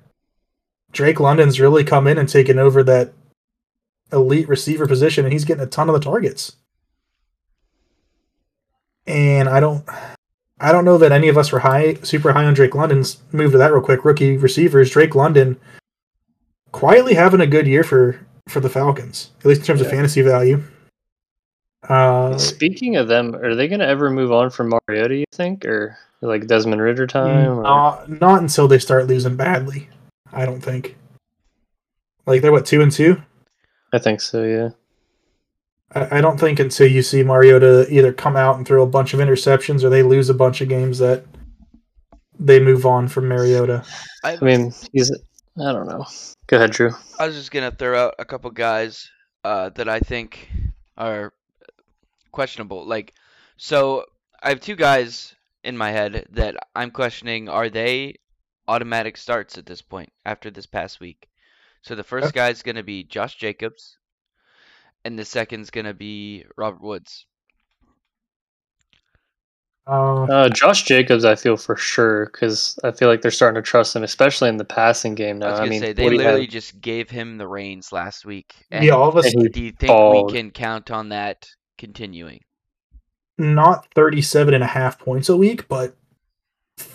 Drake London's really come in and taken over that elite receiver position, and he's getting a ton of the targets. And I don't, I don't know that any of us were high, super high on Drake London's. Move to that real quick. Rookie receivers, Drake London, quietly having a good year for for the Falcons, at least in terms of fantasy value. Uh, Speaking of them, are they going to ever move on from Mariota? You think, or like Desmond Ridder time? Or... not, not until they start losing badly. I don't think. Like they're what two and two. I think so. Yeah. I, I don't think until you see Mariota either come out and throw a bunch of interceptions or they lose a bunch of games that they move on from Mariota. I, I mean, he's. I don't know. Go ahead, Drew. I was just gonna throw out a couple guys uh, that I think are questionable. Like, so I have two guys in my head that I'm questioning: are they automatic starts at this point after this past week? So the first Okay. guy's gonna be Josh Jacobs, and the second's gonna be Robert Woods. Uh, Uh, Josh Jacobs, I feel for sure because I feel like they're starting to trust him, especially in the passing game I now. was I, gonna mean, say they what he had- literally just gave him the reins last week. And yeah, all of us and he do you think balled. we can count on that continuing? not 37 and a half points a week, but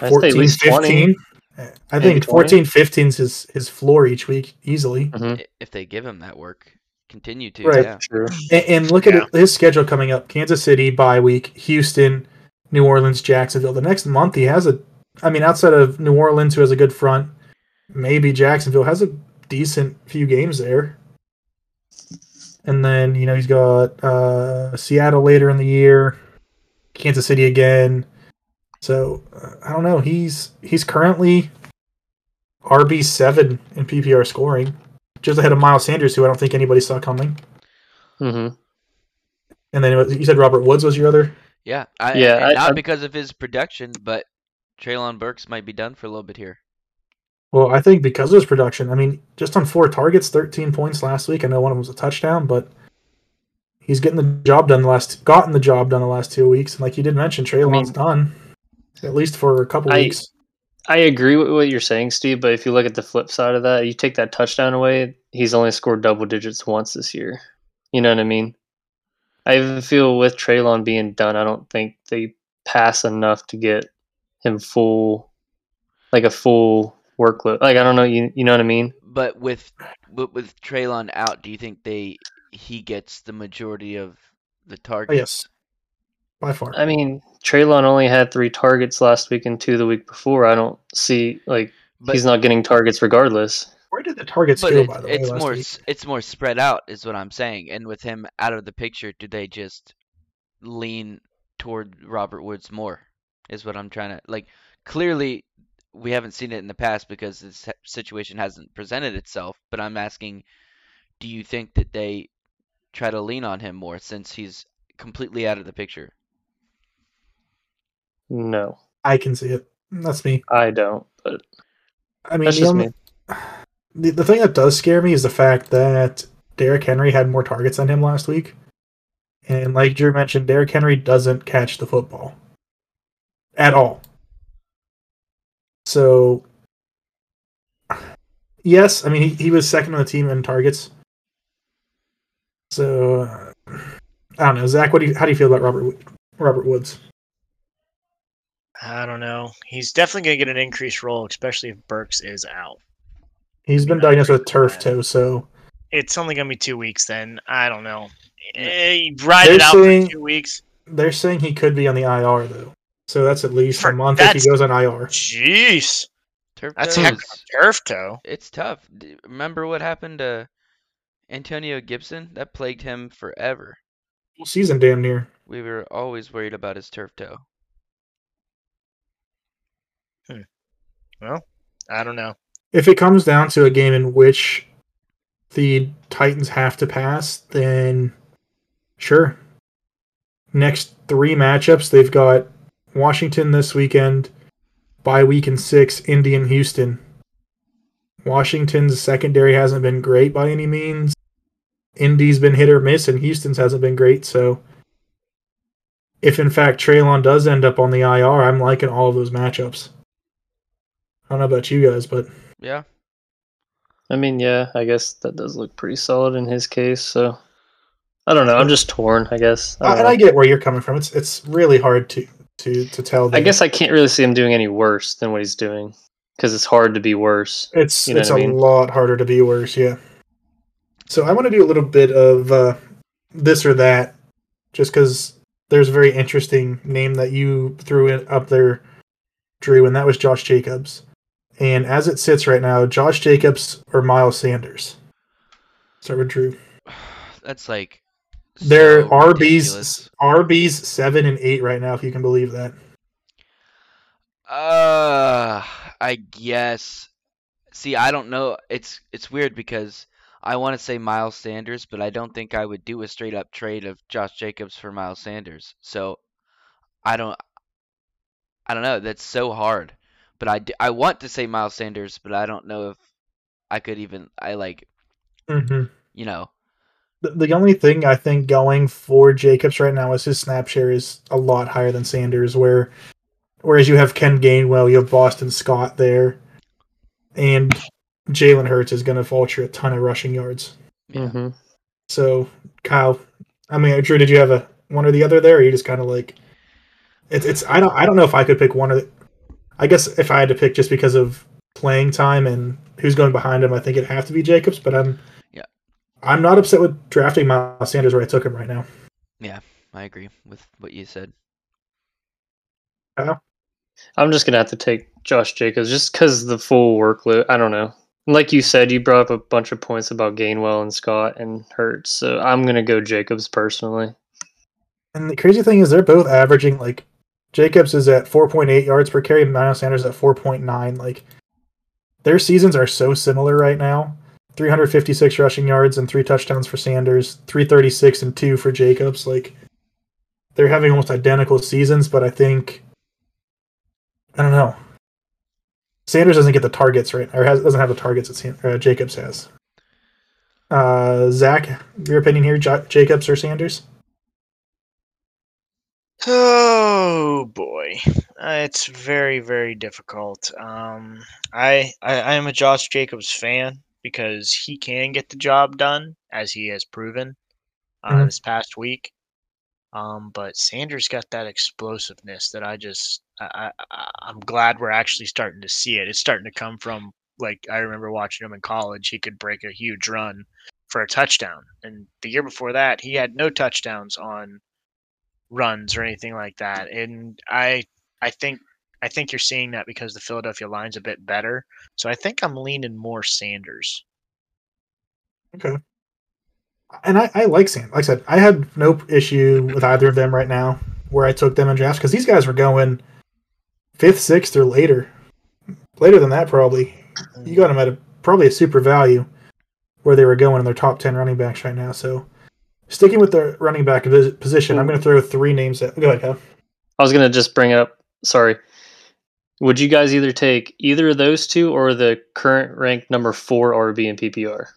at 14, least 20, 15. I think 20. 14, 15 is his, his floor each week easily. Mhm, If they give him that work, continue to. Right. Yeah. True. And, and look Yeah. at his schedule coming up: Kansas City bye week, Houston, New Orleans, Jacksonville. The next month he has a, I mean, outside of New Orleans, who has a good front, maybe Jacksonville has a decent few games there. And then you know he's got uh, Seattle later in the year, Kansas City again. So uh, I don't know. He's he's currently RB seven in PPR scoring, just ahead of Miles Sanders, who I don't think anybody saw coming. Mm-hmm. And then you said Robert Woods was your other. Yeah. I, Yeah, and I- not I- because of his production, but Treylon Burks might be done for a little bit here. Well, I think because of his production. I mean, just on four targets, 13 points last week. I know one of them was a touchdown, but he's getting the job done the last, gotten the job done the last two weeks. And like you did mention, Treylon's done at least for a couple I- weeks. I agree with what you're saying, Steve. But if you look at the flip side of that, you take that touchdown away, he's only scored double digits once this year. You know what I mean? I even feel with Treylon being done, I don't think they pass enough to get him full, like a full workload. Like I don't know, you you know what I mean? But with with, with Treylon out, do you think they he gets the majority of the Oh, yes, by far. I mean, Treylon only had three targets last week and two the week before. I don't see like But, he's not getting targets regardless. Where did the targets but go, it, by the way, it's last more week? it's more spread out, is what I'm saying. And with him out of the picture, do they just lean toward Robert Woods more? Is what I'm trying to like. Clearly, we haven't seen it in the past because this situation hasn't presented itself. But I'm asking, do you think that they try to lean on him more since he's completely out of the picture. No, I can see it. That's me. I don't. But I mean, that's the, just only- me. the the thing that does scare me is the fact that Derrick Henry had more targets than him last week, and like Drew mentioned, Derrick Henry doesn't catch the football at all. So, yes, I mean he, he was second on the team in targets. So, uh, I don't know, Zach. What do you how do you feel about Robert Robert Woods? I don't know. He's definitely going to get an increased role, especially if Burks is out. He's been not diagnosed with turf for toe, so It's only going to be two weeks then. I don't know. Eh, ride They're it out saying- for two weeks. they're saying he could be on the IR though. So that's at least For- a month if he goes on IR. Jeez. Turf That's toe heck of a turf toe. It's tough. Remember what happened to Antonio Gibson? That plagued him forever. Full season damn near. We were always worried about his turf toe. I don't know. If it comes down to a game in which the Titans have to pass, then sure. Next three matchups, they've got Washington this weekend, bye week in six, Indy and Houston. Washington's secondary hasn't been great by any means. Indy's been hit or miss, and Houston's hasn't been great. So, if in fact Treylon does end up on the IR, I'm liking all of those matchups. I don't know about you guys, but Yeah. I mean, yeah, I guess that does look pretty solid in his case. So I don't know. I'm just torn. I guess. I, I, and. I get where you're coming from. It's it's really hard to to to tell. I guess I can't really see him doing any worse than what he's doing because it's hard to be worse. it's you know it's what a I mean? lot harder to be worse. Yeah. So I want to do a little bit of uh, this or that, just because there's a very interesting name that you threw in, up there, Drew, and that was Josh Jacobs. And as it sits right now, Josh Jacobs or Miles Sanders. Start with Drew. That's like They're so RBs. RBs seven and eight right now, if you can believe that. Uh, I guess. See, I don't know. It's it's weird because I want to say Miles Sanders, but I don't think I would do a straight up trade of Josh Jacobs for Miles Sanders. So I don't I don't know. That's so hard. But I, d- I want to say Miles Sanders, but I don't know if I could even I like Mm-hmm. you know The, the only thing I think going for Jacobs right now is his snap share is a lot higher than Sanders. Where, whereas you have Ken Gainwell, you have Boston Scott there, and Jalen Hurts is going to vulture a ton of rushing yards. yeah. hmm So Kyle, I mean, Drew, did you have a one or the other there? Or you just kind of like it's it's I don't I don't know if I could pick one or the, I guess if I had to pick just because of playing time and who's going behind him, I think it'd have to be Jacobs. But I'm Yeah. I'm not upset with drafting Miles Sanders where I took him right now. Yeah, I agree with what you said. I'm just gonna have to take Josh Jacobs just because the full workload. I don't know. Like you said, you brought up a bunch of points about Gainwell and Scott and Hurts, so I'm gonna go Jacobs personally. And the crazy thing is they're both averaging like Jacobs is at 4.8 yards per carry, Miles Sanders at 4.9. Like their seasons are so similar right now. 356 rushing yards and three touchdowns for Sanders, 336 and two for Jacobs. Like they're having almost identical seasons, but I think I don't know. Sanders doesn't get the targets right, or has, doesn't have the targets that San, uh, Jacobs has. Uh, Zach, your opinion here, J- Jacobs or Sanders? Oh boy, uh, it's very very difficult. Um, I, I I am a Josh Jacobs fan because he can get the job done as he has proven uh, Mhm. this past week. Um, but Sanders got that explosiveness that I just I, I I'm glad we're actually starting to see it. It's starting to come from like I remember watching him in college. He could break a huge run for a touchdown, and the year before that he had no touchdowns on runs or anything like that. And I I think I think you're seeing that because the Philadelphia line's a bit better. So I think I'm leaning more Sanders. Okay. And I, I like Sam. Like I said, I had no issue with either of them right now where I took them in drafts because these guys were going fifth, sixth, or later. Later than that, probably. You got them at a, probably a super value where they were going in their top 10 running backs right now. So Sticking with the running back position, I'm hmm. going to throw three names at. Go ahead, Kev. I was gonna just bring it up. Sorry. Would you guys either take either of those two or the current ranked number four RB in PPR,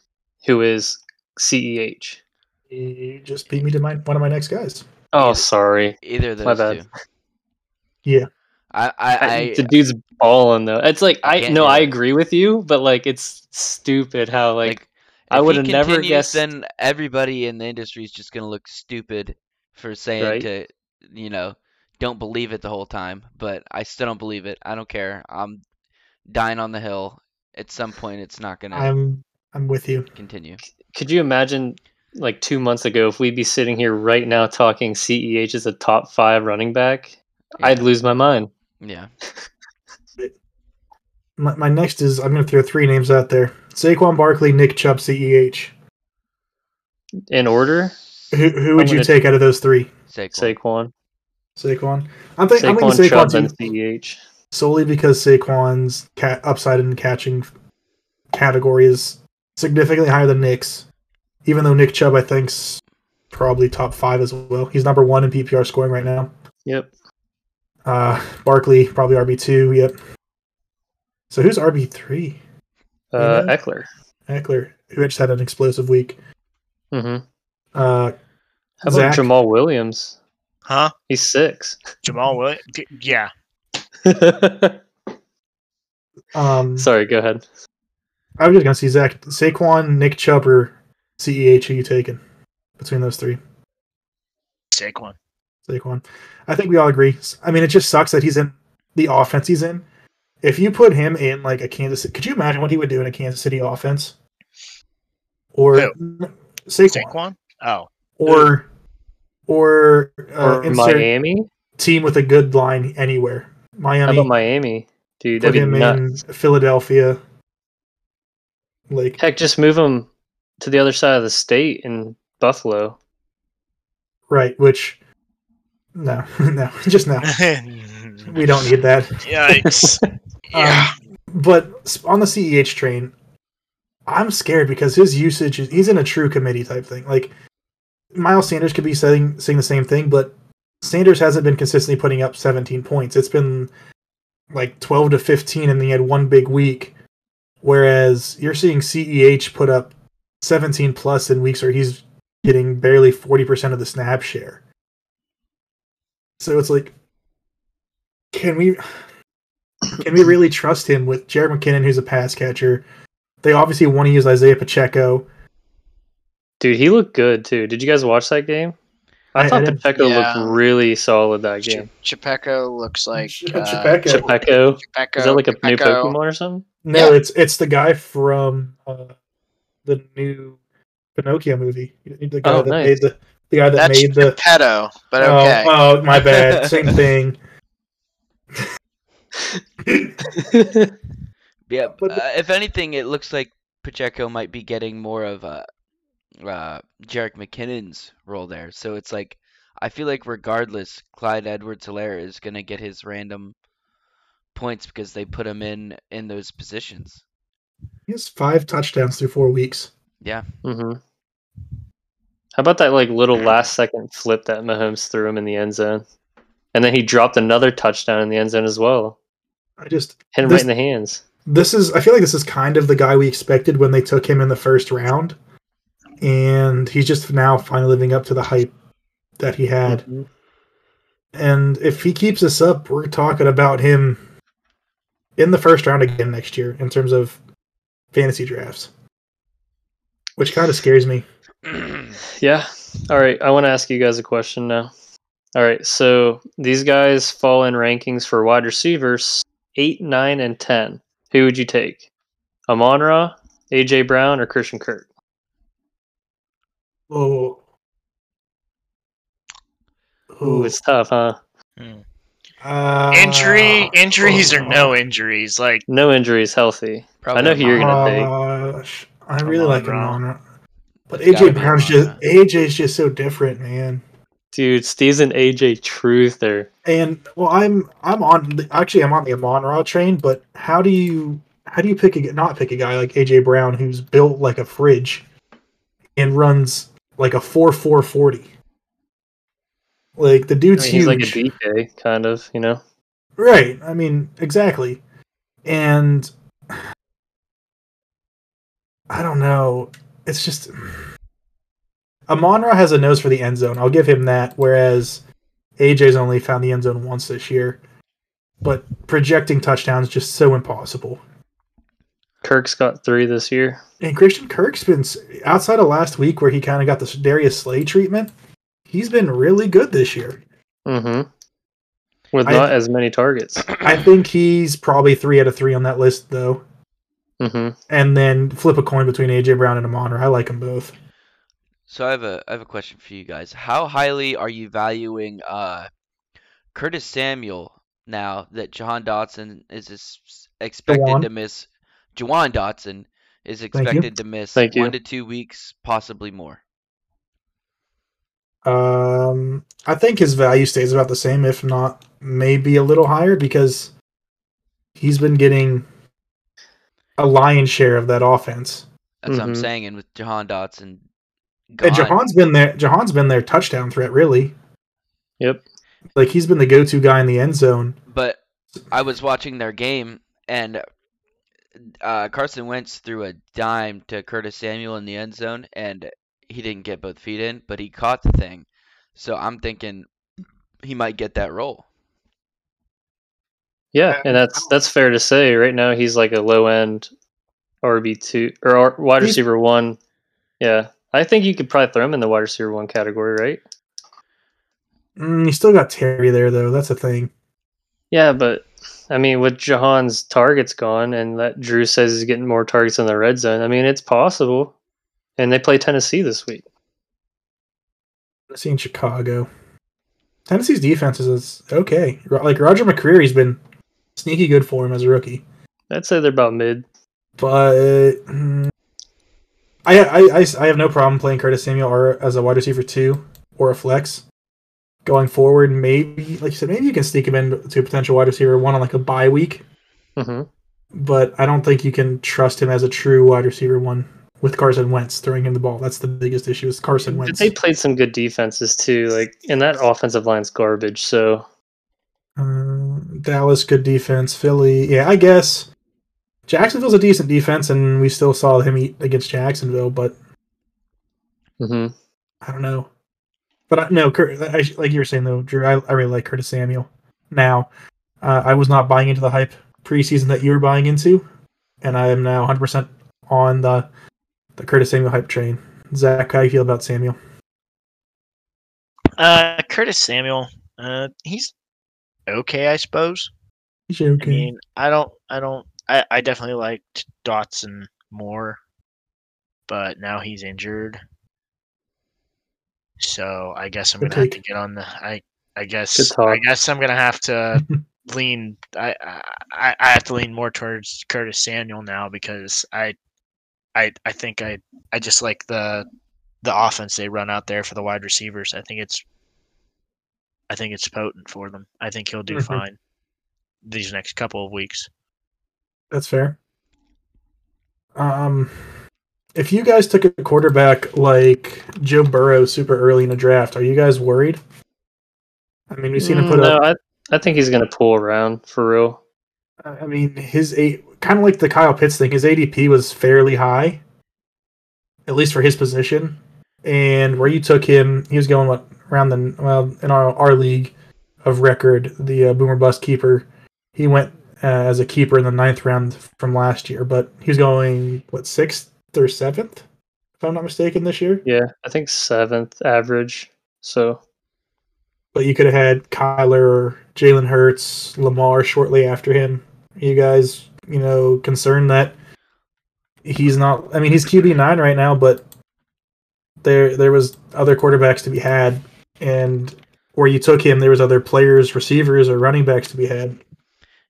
who is CEH? You just beat me to my one of my next guys. Oh, Either- sorry. Either of My those bad. two. Yeah. I, I, I, I the dude's balling though. It's like I I no, do I agree with you, but like it's stupid how like, like. I would've never continues, guessed- Then everybody in the industry is just gonna look stupid for saying Right. to, you know, don't believe it the whole time. But I still don't believe it. I don't care. I'm dying on the hill. At some point, it's not gonna I'm I'm with you. continue. could you imagine like two months ago if we'd be sitting here right now talking CEH is a top five running back? I'd lose my mind. Yeah. My, my next is I'm going to throw three names out there: Saquon Barkley, Nick Chubb, CEH. In order? Who, who would you take out of those three? Saquon. Saquon. Saquon. I'm, think, Saquon, I'm thinking Saquon Chubb, and CEH. Solely because Saquon's cat upside in catching category is significantly higher than Nick's, even though Nick Chubb, I think's probably top five as well. He's number one in PPR scoring right now. Yep. Uh, Barkley, probably RB2. Yep. So who's RB3? Uh. Ekeler. Ekeler, who just had an explosive week. Mm-hmm. Uh, How Zach? about Jamaal Williams? Huh? He's six. Jamaal Williams? Yeah. um, Sorry, go ahead. I was just going to see Zach, Saquon, Nick Chubb, or CEH, who you taking between those three? Saquon. Saquon. I think we all agree. I mean, it just sucks that he's in the offense he's in if you put him in like a Kansas, City, could you imagine what he would do in a Kansas City offense? Or Who? Saquon, Saquon? Oh. or or, uh, or Miami? team with a good line anywhere. How Miami, about Miami? Dude, put him nuts. in Philadelphia. Like Heck, just move him to the other side of the state in Buffalo. right, which no, no, just no. We don't need that. Yikes. Yeah. Um, but on the CEH train, I'm scared because his usage is he's in a true committee type thing. Like Miles Sanders could be saying saying the same thing, but Sanders hasn't been consistently putting up 17 points. It's been like 12 to 15, and then he had one big week. Whereas you're seeing CEH put up 17 plus in weeks where he's getting barely 40% of the snap share. So it's like, can we can we really trust him with Jerick McKinnon, who's a pass catcher? They obviously want to use Isaiah Pacheco. Dude, he looked good too. Did you guys watch that game? I, I- I thought didn't- Pacheco Yeah. looked really solid that game. Ch- Chapeco looks like Ch- uh, Chapeco. Pacheco. Chapeco, Is that like a new Pokemon or something? No, Yeah. it's it's the guy from uh, the new Pinocchio movie. The guy Oh, that nice. made the the guy that That's made the. pedo, but oh, oh, my bad. Same thing. Yeah, But- uh, if anything, it looks like Pacheco might be getting more of a uh, Jerick McKinnon's role there. So it's like I feel like regardless, Clyde Edwards-Helaire is gonna get his random points because they put him in in those positions. He has five touchdowns through four weeks. Yeah, Mm-hmm. How about that like little last second flip that Mahomes threw him in the end zone, and then he dropped another touchdown in the end zone as well, I just hit him This- right in the hands. this is I feel like this is kind of the guy we expected when they took him in the first round, and he's just now finally living up to the hype that he had. Mhm. And if he keeps this up, we're talking about him in the first round again next year in terms of fantasy drafts, which kind of scares me. Yeah. All right. I want to ask you guys a question now. All right. So these guys fall in rankings for wide receivers eight, nine, and ten. Who would you take? Amon Ra, AJ Brown, or Christian Kirk? Oh, Ooh, it's tough, huh? uh, Injury, injuries or no injuries? Like, No injuries, healthy. probably. know who you're gonna take. Gosh, I really Amon like Ra. Amon Ra. But It's AJ be Brown's just AJ's just so different, man. Dude, Steve's an AJ truther. And well, I'm I'm on the, actually I'm on the Amon Ra train, but how do you how do you pick a not pick a guy like AJ Brown who's built like a fridge and runs like a four four forty. Like the I dude's mean, he's like a huge. DK, kind of, you know? Right. I mean, exactly. And I don't know. It's just Amonra has a nose for the end zone. I'll give him that. Whereas AJ's only found the end zone once this year. But projecting touchdowns just so impossible. Kirk's got three this year. And Christian Kirk's been outside of last week where he kind of got the Darius Slay treatment. He's been really good this year. Mm-hmm. With I- not as many targets. I think he's probably three out of three on that list, though. Mm-hmm. And then flip a coin between AJ Brown and Amonra. I like them both. So I have a I have a question for you guys. How highly are you valuing uh Curtis Samuel now that Jahan Dotson is expected Jawan. to miss Jawan Dotson is expected to miss Thank you. one to two weeks, possibly more. Um, I think his value stays about the same, if not maybe a little higher, because he's been getting a lion's share of that offense. That's what I'm Mhm. saying. And with Jahan Dotson gone, And Jahan's been there. Jahan's been their touchdown threat, really. Yep. Like he's been the go-to guy in the end zone. but I was watching their game and uh, Carson Wentz threw a dime to Curtis Samuel in the end zone and he didn't get both feet in, but he caught the thing. So I'm thinking he might get that role. Yeah, and that's that's fair to say. Right now, he's like a low end RB two or R- wide He's- receiver one. Yeah, I think you could probably throw him in the wide receiver one category, right? Mm, you still got Terry there, though. That's a thing. Yeah, but I mean, with Jahan's targets gone, and that Drew says he's getting more targets in the red zone. I mean, it's possible. And they play Tennessee this week. Tennessee Chicago. Tennessee's defense is okay. Like Roger McCreary's been sneaky good for him as a rookie. I'd say they're about mid. but mm, I, I, I, I have no problem playing Curtis Samuel or as a wide receiver two or a flex going forward. Maybe, like you said, maybe you can sneak him in to a potential wide receiver one on like a bye week, hmm but I don't think you can trust him as a true wide receiver one with Carson Wentz throwing him the ball. That's the biggest issue is Carson Wentz. They played some good defenses too. Like, and that offensive line's garbage. So Uh, Dallas, good defense. Philly, yeah, I guess. Jacksonville's a decent defense, and we still saw him eat against Jacksonville, but hmm I don't know. But I, no, Kurt, I, like you were saying though, Drew, I, I really like Curtis Samuel. Now, uh, I was not buying into the hype preseason that you were buying into, and I am now 100% on the the Curtis Samuel hype train. Zach, how you feel about Samuel? Uh, Curtis Samuel. Uh, he's okay, I suppose. He's okay. I okay. mean, I don't, I don't, I, I definitely liked Dotson more, but now he's injured. So I guess I'm Good gonna have to get on the. I, I guess. I guess I'm gonna have to lean. I, I, I have to lean more towards Curtis Samuel now because I, I, I think I, I just like the, the offense they run out there for the wide receivers. I think it's, I think it's potent for them. I think he'll do Mhm. fine these next couple of weeks. That's fair. Um, if you guys took a quarterback like Joe Burrow super early in the draft, are you guys worried? I mean, we've seen him put Mm, no, up. I I think he's gonna pull around for real. I mean, his eight kind of like the Kyle Pitts thing. His ADP was fairly high, at least for his position. And where you took him, he was going what around the well in our our league of record, the uh, Boom or Bust keeper. He went Uh, as a keeper in the ninth round from last year, but he was going what sixth or seventh, if I'm not mistaken, this year. Yeah, I think seventh average. So But you could have had Kyler or Jalen Hurts, Lamar shortly after him. Are you guys, you know, concerned that he's not? I mean, he's QB nine right now, but there there was other quarterbacks to be had, and where you took him, there was other players, receivers, or running backs to be had.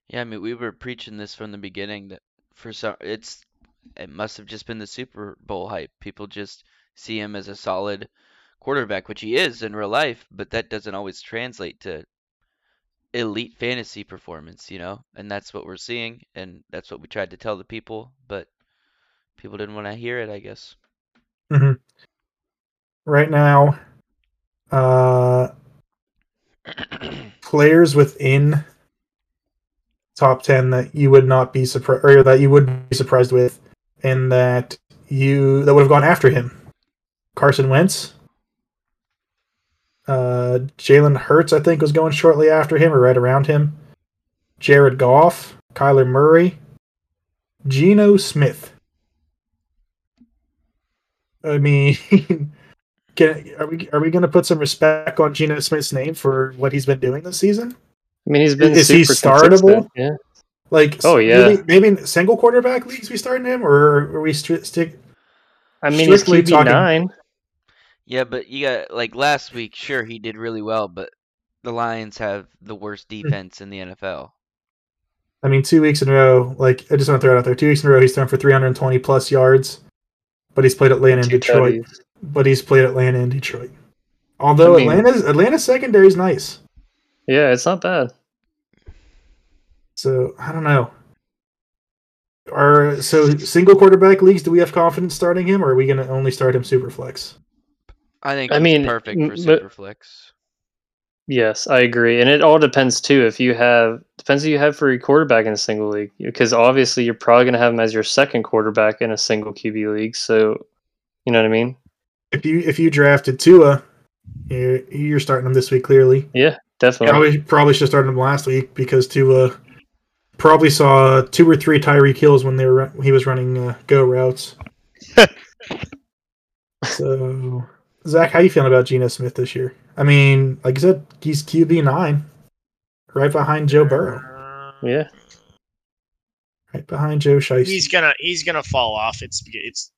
Yeah, I mean, we were preaching this from the beginning that for some, it's it must have just been the Super Bowl hype. People just see him as a solid quarterback, which he is in real life, but that doesn't always translate to elite fantasy performance, you know? And that's what we're seeing, and that's what we tried to tell the people, but people didn't want to hear it, I guess. hmm right now, uh, players within top 10 that you would not be surprised or that you would be surprised with and that you that would have gone after him. Carson wentz. Uh jalen hurts i think was going shortly after him or right around him. Jared goff kyler murray geno smith. I mean can, are we are we going to put some respect on geno smith's name for what he's been doing this season I mean, he's been Is he startable? consistent, Yeah. Like, Oh, yeah. maybe, maybe in single quarterback leagues we starting him, or are we stri- stick? I mean, he's Strictly QB talking- nine. Yeah, but you got like last week. Sure, he did really well, but the Lions have the worst Hmm. defense in the NFL. I mean, two weeks in a row. Like, I just want to throw it out there. Two weeks in a row, he's thrown for 320 plus yards, but he's played Atlanta and Detroit. tutties. But he's played Atlanta and Detroit. Although I mean- Atlanta's Atlanta's secondary is nice, Yeah, it's not bad. So I don't know. Are so single quarterback leagues? Do we have confidence starting him, or are we going to only start him super flex? I think I mean, perfect m- for but- Superflex. Yes, I agree, and it all depends too. If you have depends who you have for your quarterback in a single league, because obviously you're probably going to have him as your second quarterback in a single QB league. So, you know what I mean? If you if you drafted Tua, you're, you're starting him this week clearly. Yeah, definitely. Probably probably should start started him last week because Tua probably saw two or three Tyreek Hills when they were he was running uh, go routes. so Zach, how you feeling about Geno Smith this year? I mean, like I said, he's QB nine, right behind Joe Burrow, Yeah, right behind Joe Shiesty. He's gonna he's gonna fall off. It's it's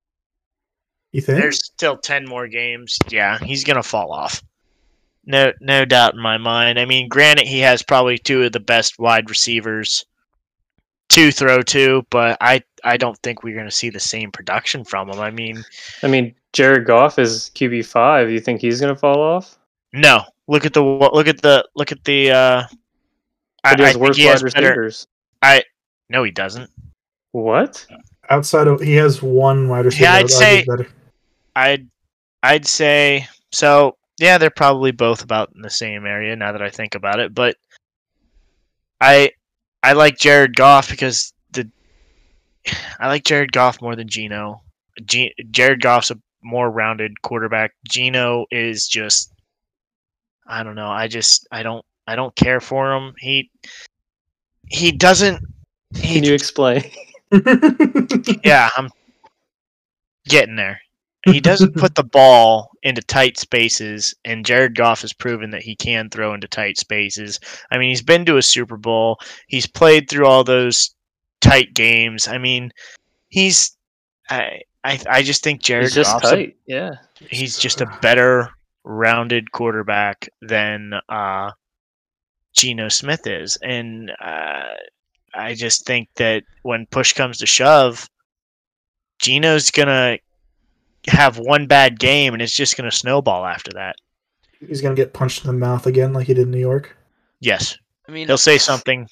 you think? there's still ten more games. Yeah, he's gonna fall off. No no doubt in my mind. I mean, granted, he has probably two of the best wide receivers to throw to, but I I don't think we're gonna see the same production from him. I mean, I mean Jared Goff is QB five. You think he's going to fall off? no. Look at the look at the look at the. uh I, But he I has think worse he wide has better. receivers. I no, he doesn't. What? Outside of he has one wide receiver. Yeah, I'd I would argue say- I'd I'd say so. Yeah, they're probably both about in the same area now that I think about it. But I I like Jared Goff because the I like Jared Goff more than Geno. G, Jared Goff's a more rounded quarterback. Geno is just I don't know. I just I don't I don't care for him. He he doesn't. He Can you explain? yeah, I'm getting there. He doesn't put the ball into tight spaces, and Jared Goff has proven that he can throw into tight spaces. I mean, he's been to a Super Bowl. He's played through all those tight games. I mean, he's I I, I just think Jared He's just Goff's a- Yeah. he's just a better rounded quarterback than uh Geno Smith is. And uh I just think that when push comes to shove, Geno's gonna have one bad game and it's just gonna snowball after that. He's gonna get punched in the mouth again, like he did in New York. Yes. I mean, He'll say something.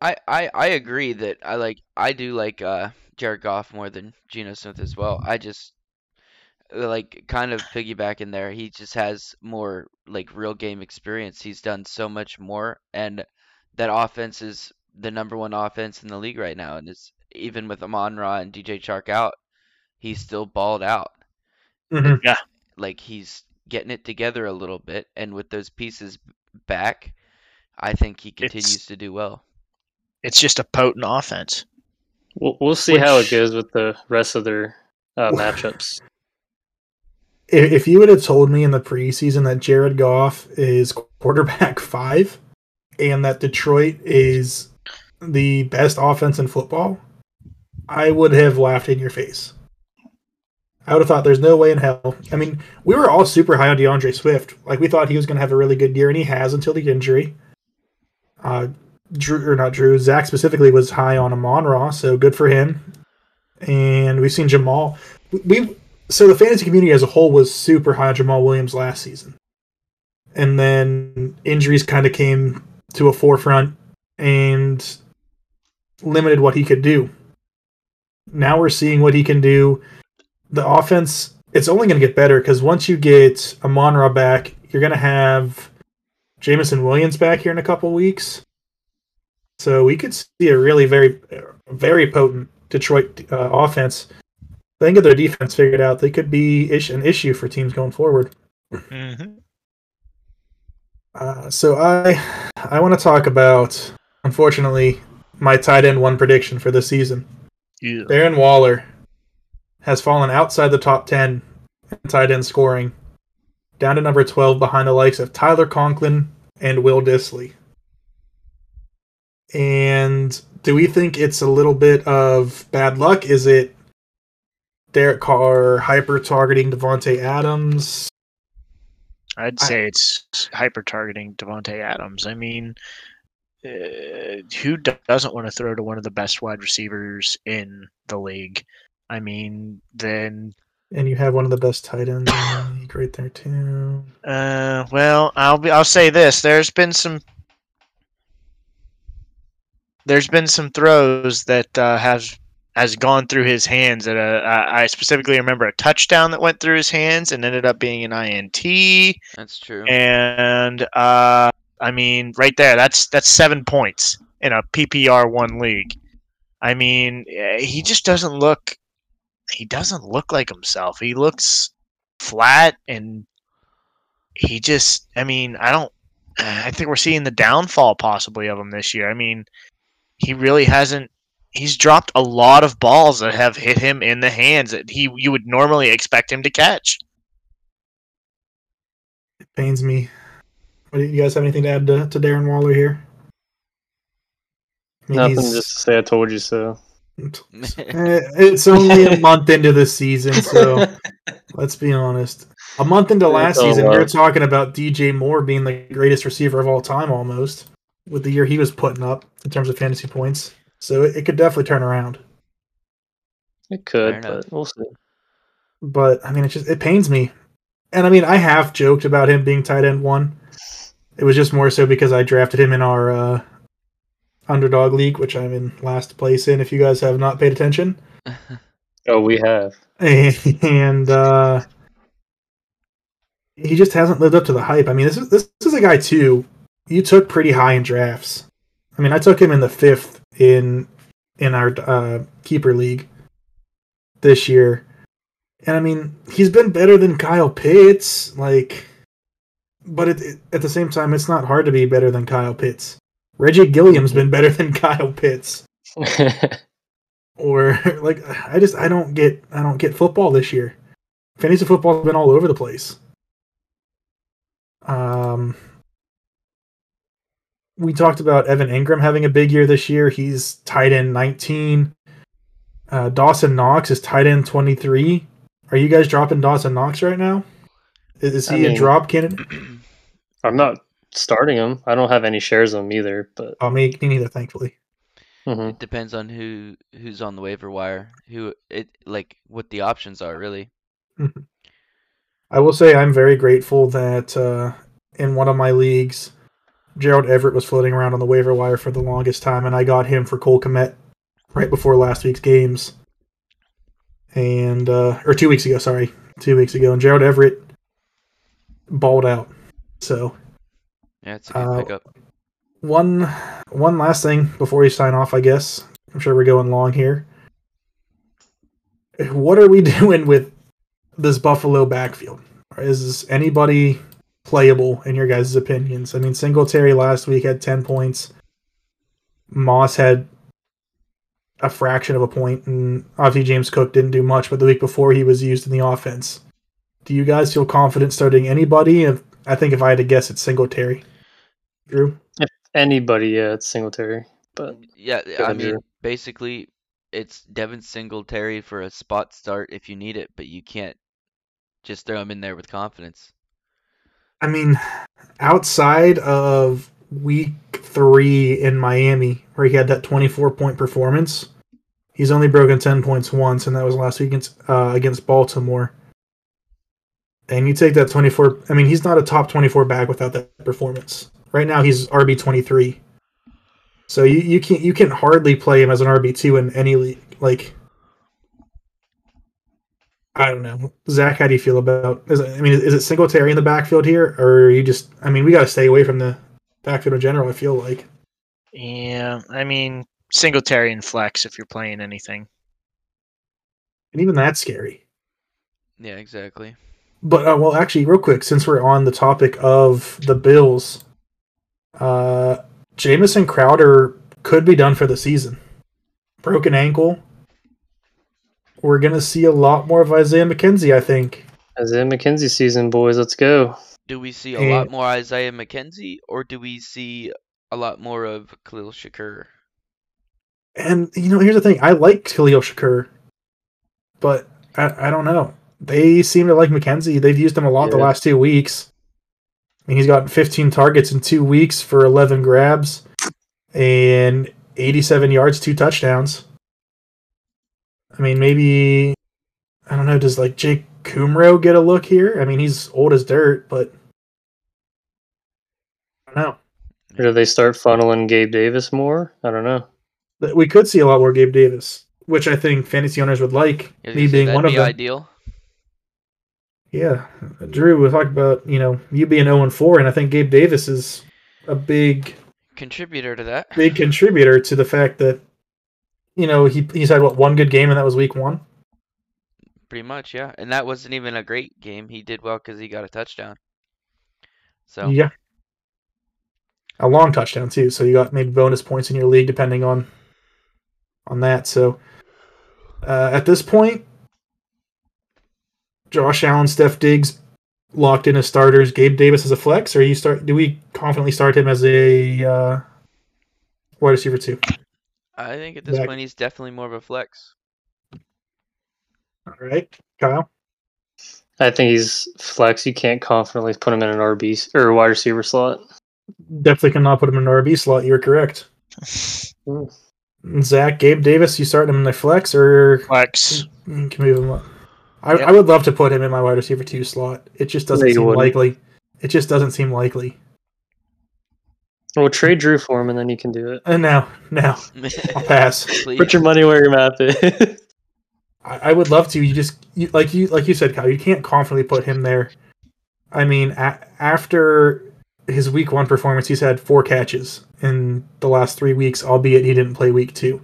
I, I, I agree that I like I do like uh, Jared Goff more than Geno Smith as well. I just like kind of piggyback in there. He just has more like real game experience. He's done so much more, and that offense is the number one offense in the league right now. And it's even with Amon Ra and DJ Chark out, he's still balled out. Mhm. Like he's getting it together a little bit, and with those pieces back, I think he continues to do well. It's just a potent offense. We'll we'll see how it goes with the rest of their uh, matchups. If, if you would have told me in the preseason that Jared Goff is quarterback five and that Detroit is the best offense in football, I would have laughed in your face. I would have thought there's no way in hell. I mean, we were all super high on D'Andre Swift. Like we thought he was going to have a really good year, and he has until the injury. Uh, Drew or not Drew, Zach specifically was high on Amon Ra, so good for him. And we've seen Jamaal. We so the fantasy community as a whole was super high on Jamaal Williams last season, and then injuries kind of came to a forefront and limited what he could do. Now we're seeing what he can do. The offense it's only going to get better because once you get Amon Ra back, you're going to have Jameson Williams back here in a couple weeks. So we could see a really very, very potent Detroit uh, offense. They can get their defense figured out. They could be ish- an issue for teams going forward. Mm-hmm. Uh, so I, I want to talk about, unfortunately, my tight end one prediction for the season. Yeah. Darren Waller has fallen outside the top 10 in tight end scoring, down to number 12 behind the likes of Tyler Conklin and Will Dissly. And do we think it's a little bit of bad luck? Is it Derek Carr hyper targeting Davante Adams? I'd I- say it's hyper targeting Davante Adams. I mean, uh, who do- doesn't want to throw to one of the best wide receivers in the league? I mean, then, And you have one of the best tight ends in the league right there too. uh, well, I'll be, I'll say this: there's been some, there's been some throws that uh, has has gone through his hands. That uh, I I specifically remember a touchdown that went through his hands and ended up being an INT. That's true. and uh, I mean, right there, that's that's seven points in a PPR one league. I mean, eh, he just doesn't look. He doesn't look like himself. He looks flat, and he just. I mean, I don't. I think we're seeing the downfall possibly of him this year. I mean, he really hasn't. He's dropped a lot of balls that have hit him in the hands that he you would normally expect him to catch. It pains me. What, do you guys have anything to add to, to Darren Waller here? I mean, Nothing, just to say I told you so. Eh, it's only a month into the season, so let's be honest. A month into last Oh, season, wow. you're talking about DJ Moore being the greatest receiver of all time, almost with the year he was putting up in terms of fantasy points. So it, it could definitely turn around. It could, but we'll see. But I mean, it just it pains me. And I mean, I have joked about him being tight end one. It was just more so because I drafted him in our uh, underdog league, which I'm in last place in. If you guys have not paid attention, Oh, we have. and uh, he just hasn't lived up to the hype. I mean, this is this, is a guy too. You took pretty high in drafts. I mean, I took him in the fifth in in our uh, keeper league this year, and I mean, he's been better than Kyle Pitts. Like, but it, it- at the same time, it's not hard to be better than Kyle Pitts. Reggie Gilliam's been better than Kyle Pitts or like I just I don't get I don't get football this year. Fantasy football's been all over the place. Um we talked about Evan Engram having a big year this year. He's tight end 19. Uh, Dawson Knox is tight end 23. Are you guys dropping Dawson Knox right now? Is, is I he a drop candidate? I'm not starting them. I don't have any shares of them either, but Oh, me, me neither, thankfully. mhm. It depends on who who's on the waiver wire, who it like what the options are really. I will say I'm very grateful that uh, in one of my leagues, Gerald Everett was floating around on the waiver wire for the longest time, and I got him for Cole Kmet right before last week's games, and uh, or two weeks ago, sorry, two weeks ago, and Gerald Everett balled out. So Yeah, it's a good Uh, pickup. one one last thing before we sign off, I guess. I'm sure we're going long here. What are we doing with this Buffalo backfield? Is anybody playable in your guys' opinions? I mean, Singletary last week had 10 points. Moss had a fraction of a point, and obviously James Cook didn't do much, but the week before he was used in the offense. Do you guys feel confident starting anybody? If, I think if I had to guess, it's Singletary. Drew? anybody, yeah, it's Singletary. But Yeah, I mean, Drew. basically, it's Devin Singletary for a spot start if you need it, but you can't just throw him in there with confidence. I mean, outside of week three in Miami, where he had that 24 point performance, he's only broken 10 points once, and that was last week against, uh, against Baltimore. And you take that 24, I mean, he's not a top 24 back without that performance. Right now, he's RB 23. So you, you can't you can hardly play him as an RB two in any league. Like, I don't know. Zach, how do you feel about? Is it, I mean, is it Singletary in the backfield here, or are you just? I mean, we got to stay away from the backfield in general. I feel like. Yeah, I mean Singletary and flex if you're playing anything. And even that's scary. Yeah, exactly. But uh, well, actually, real quick, since we're on the topic of the Bills, uh, Jamison Crowder could be done for the season. Broken ankle. We're gonna see a lot more of Isaiah McKenzie, I think. Isaiah McKenzie season, boys. Let's go. Do we see a And- lot more Isaiah McKenzie, or do we see a lot more of Khalil Shakir? And you know, here's the thing: I like Khalil Shakir, but I, I don't know. They seem to like McKenzie. They've used him a lot the last two weeks. I mean, he's got 15 targets in two weeks for 11 grabs and 87 yards, two touchdowns. I mean, maybe I don't know. Does like Jake Kumerow get a look here? I mean, he's old as dirt, but I don't know. Or do they start funneling Gabe Davis more? I don't know. We could see a lot more Gabe Davis, which I think fantasy owners would like. I me gonna say, being that'd one of be them. ideal. Yeah, Drew, we talked about you know you being zero and four, and I think Gabe Davis is a big Contributor to that. big contributor to the fact that you know he he's had what one good game and that was week one. Pretty much, yeah. And that wasn't even a great game. He did well because he got a touchdown. So Yeah, a long touchdown too. So you got maybe bonus points in your league depending on on that. So uh, at this point, Josh Allen, Steph Diggs locked in as starters. Gabe Davis as a flex, or you start? Do we confidently start him as a uh, wide receiver two? I think at this Zach. point he's definitely more of a flex. All right, Kyle. I think he's flex. You can't confidently put him in an RB s- or wide receiver slot. Definitely cannot put him in an RB slot. You're correct. Zach, Gabe Davis, you start him in the flex, or Flex. you can move him up. I, Yeah. I would love to put him in my wide receiver two slot. It just doesn't No, seem wouldn't. likely. It just doesn't seem likely. Well, trade Drew for him, and then you can do it. And now, now, I'll pass. Put your money where your mouth is. I, I would love to. You just you, like you like you said, Kyle. You can't confidently put him there. I mean, a, after his week one performance, he's had four catches in the last three weeks, albeit he didn't play week two.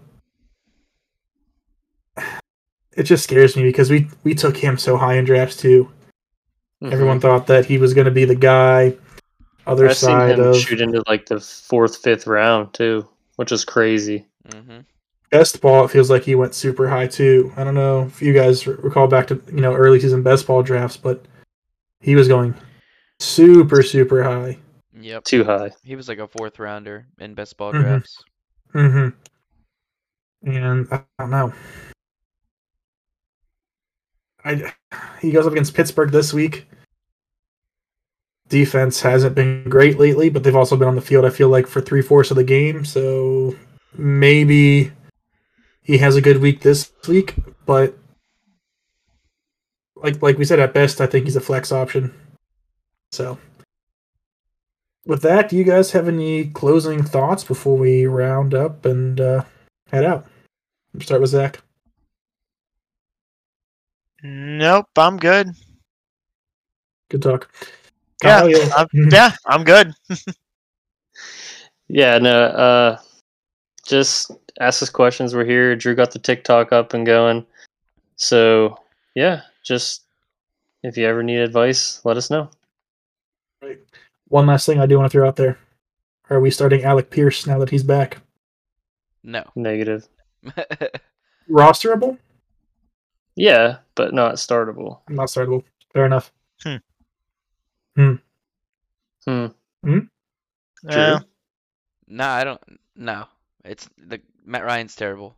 It just scares me because we we took him so high in drafts too. Everyone thought that he was going to be the guy. Other I've seen side him of shoot into like the fourth, fifth round too, which is crazy. Mm-hmm. best ball, it feels like he went super high too. I don't know if you guys recall back to you know early season best ball drafts, but he was going super super high. Yep. Too high. He was like a fourth rounder in best ball Mhm. drafts. Mm-hmm. And I don't know. I he goes up against Pittsburgh this week. Defense hasn't been great lately, but they've also been on the field. I feel like for three fourths of the game, so maybe he has a good week this week. But like like we said, at best, I think he's a flex option. So with that, do you guys have any closing thoughts before we round up and uh, head out? Start with Zach. Nope, I'm good. Good talk. Yeah, Kyle, you- I'm, yeah, I'm good. Yeah, no, uh just ask us questions. We're here. Drew got the TikTok up and going. So yeah, just if you ever need advice, let us know. Right. One last thing I do want to throw out there: Are we starting Alec Pierce now that he's back? No. Negative. Rosterable? Yeah, but not startable. Not startable. Fair enough. Hmm. Hmm. Hmm? Hmm. Yeah. no, I don't. No, it's the Matt Ryan's terrible.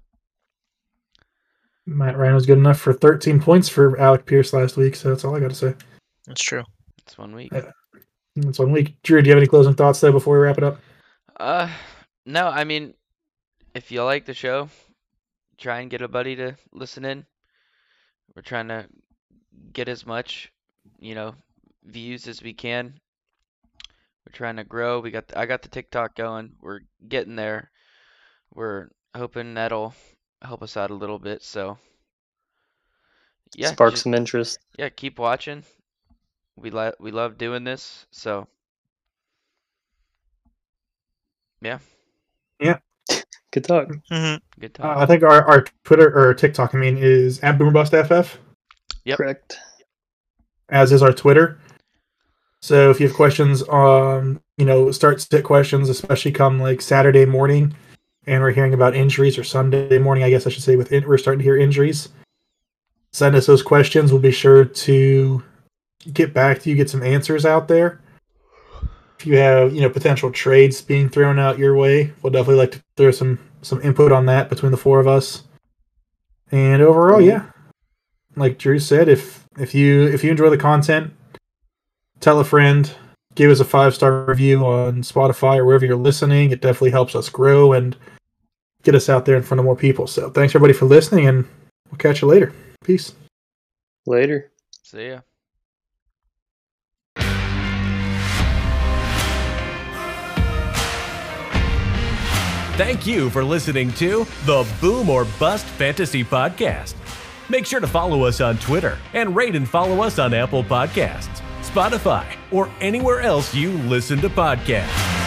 Matt Ryan was good enough for 13 points for Alec Pierce last week, so that's all I got to say. That's true. It's one week. Yeah. That's one week. Drew, do you have any closing thoughts though before we wrap it up? Uh, no, I mean, if you like the show, try and get a buddy to listen in. We're trying to get as much, you know, views as we can. We're trying to grow. We got I got the TikTok going. We're getting there. We're hoping that'll help us out a little bit. So, yeah, spark ju- some interest. yeah, keep watching. We like we love doing this, so Good talk. Mhm. good Uh. I think our, our Twitter or TikTok, I mean, is at BoomerBustFF, Yep. Correct. as is our Twitter. So if you have questions, um, you know, start sit questions, especially come like Saturday morning, and we're hearing about injuries or Sunday morning, I guess I should say. With in- we're starting to hear injuries. Send us those questions. We'll be sure to get back to you, get some answers out there. If you have, you know, potential trades being thrown out your way, we'll definitely like to throw some some input on that between the four of us. And overall, mm-hmm. yeah, like Drew said, if if you if you enjoy the content, tell a friend, give us a five star review on Spotify or wherever you're listening. It definitely helps us grow and get us out there in front of more people. So thanks everybody for listening, and we'll catch you later. Peace. Later. See ya. Thank you for listening to the Boom or Bust Fantasy Podcast. Make sure to follow us on Twitter and rate and follow us on Apple Podcasts, Spotify, or anywhere else you listen to podcasts.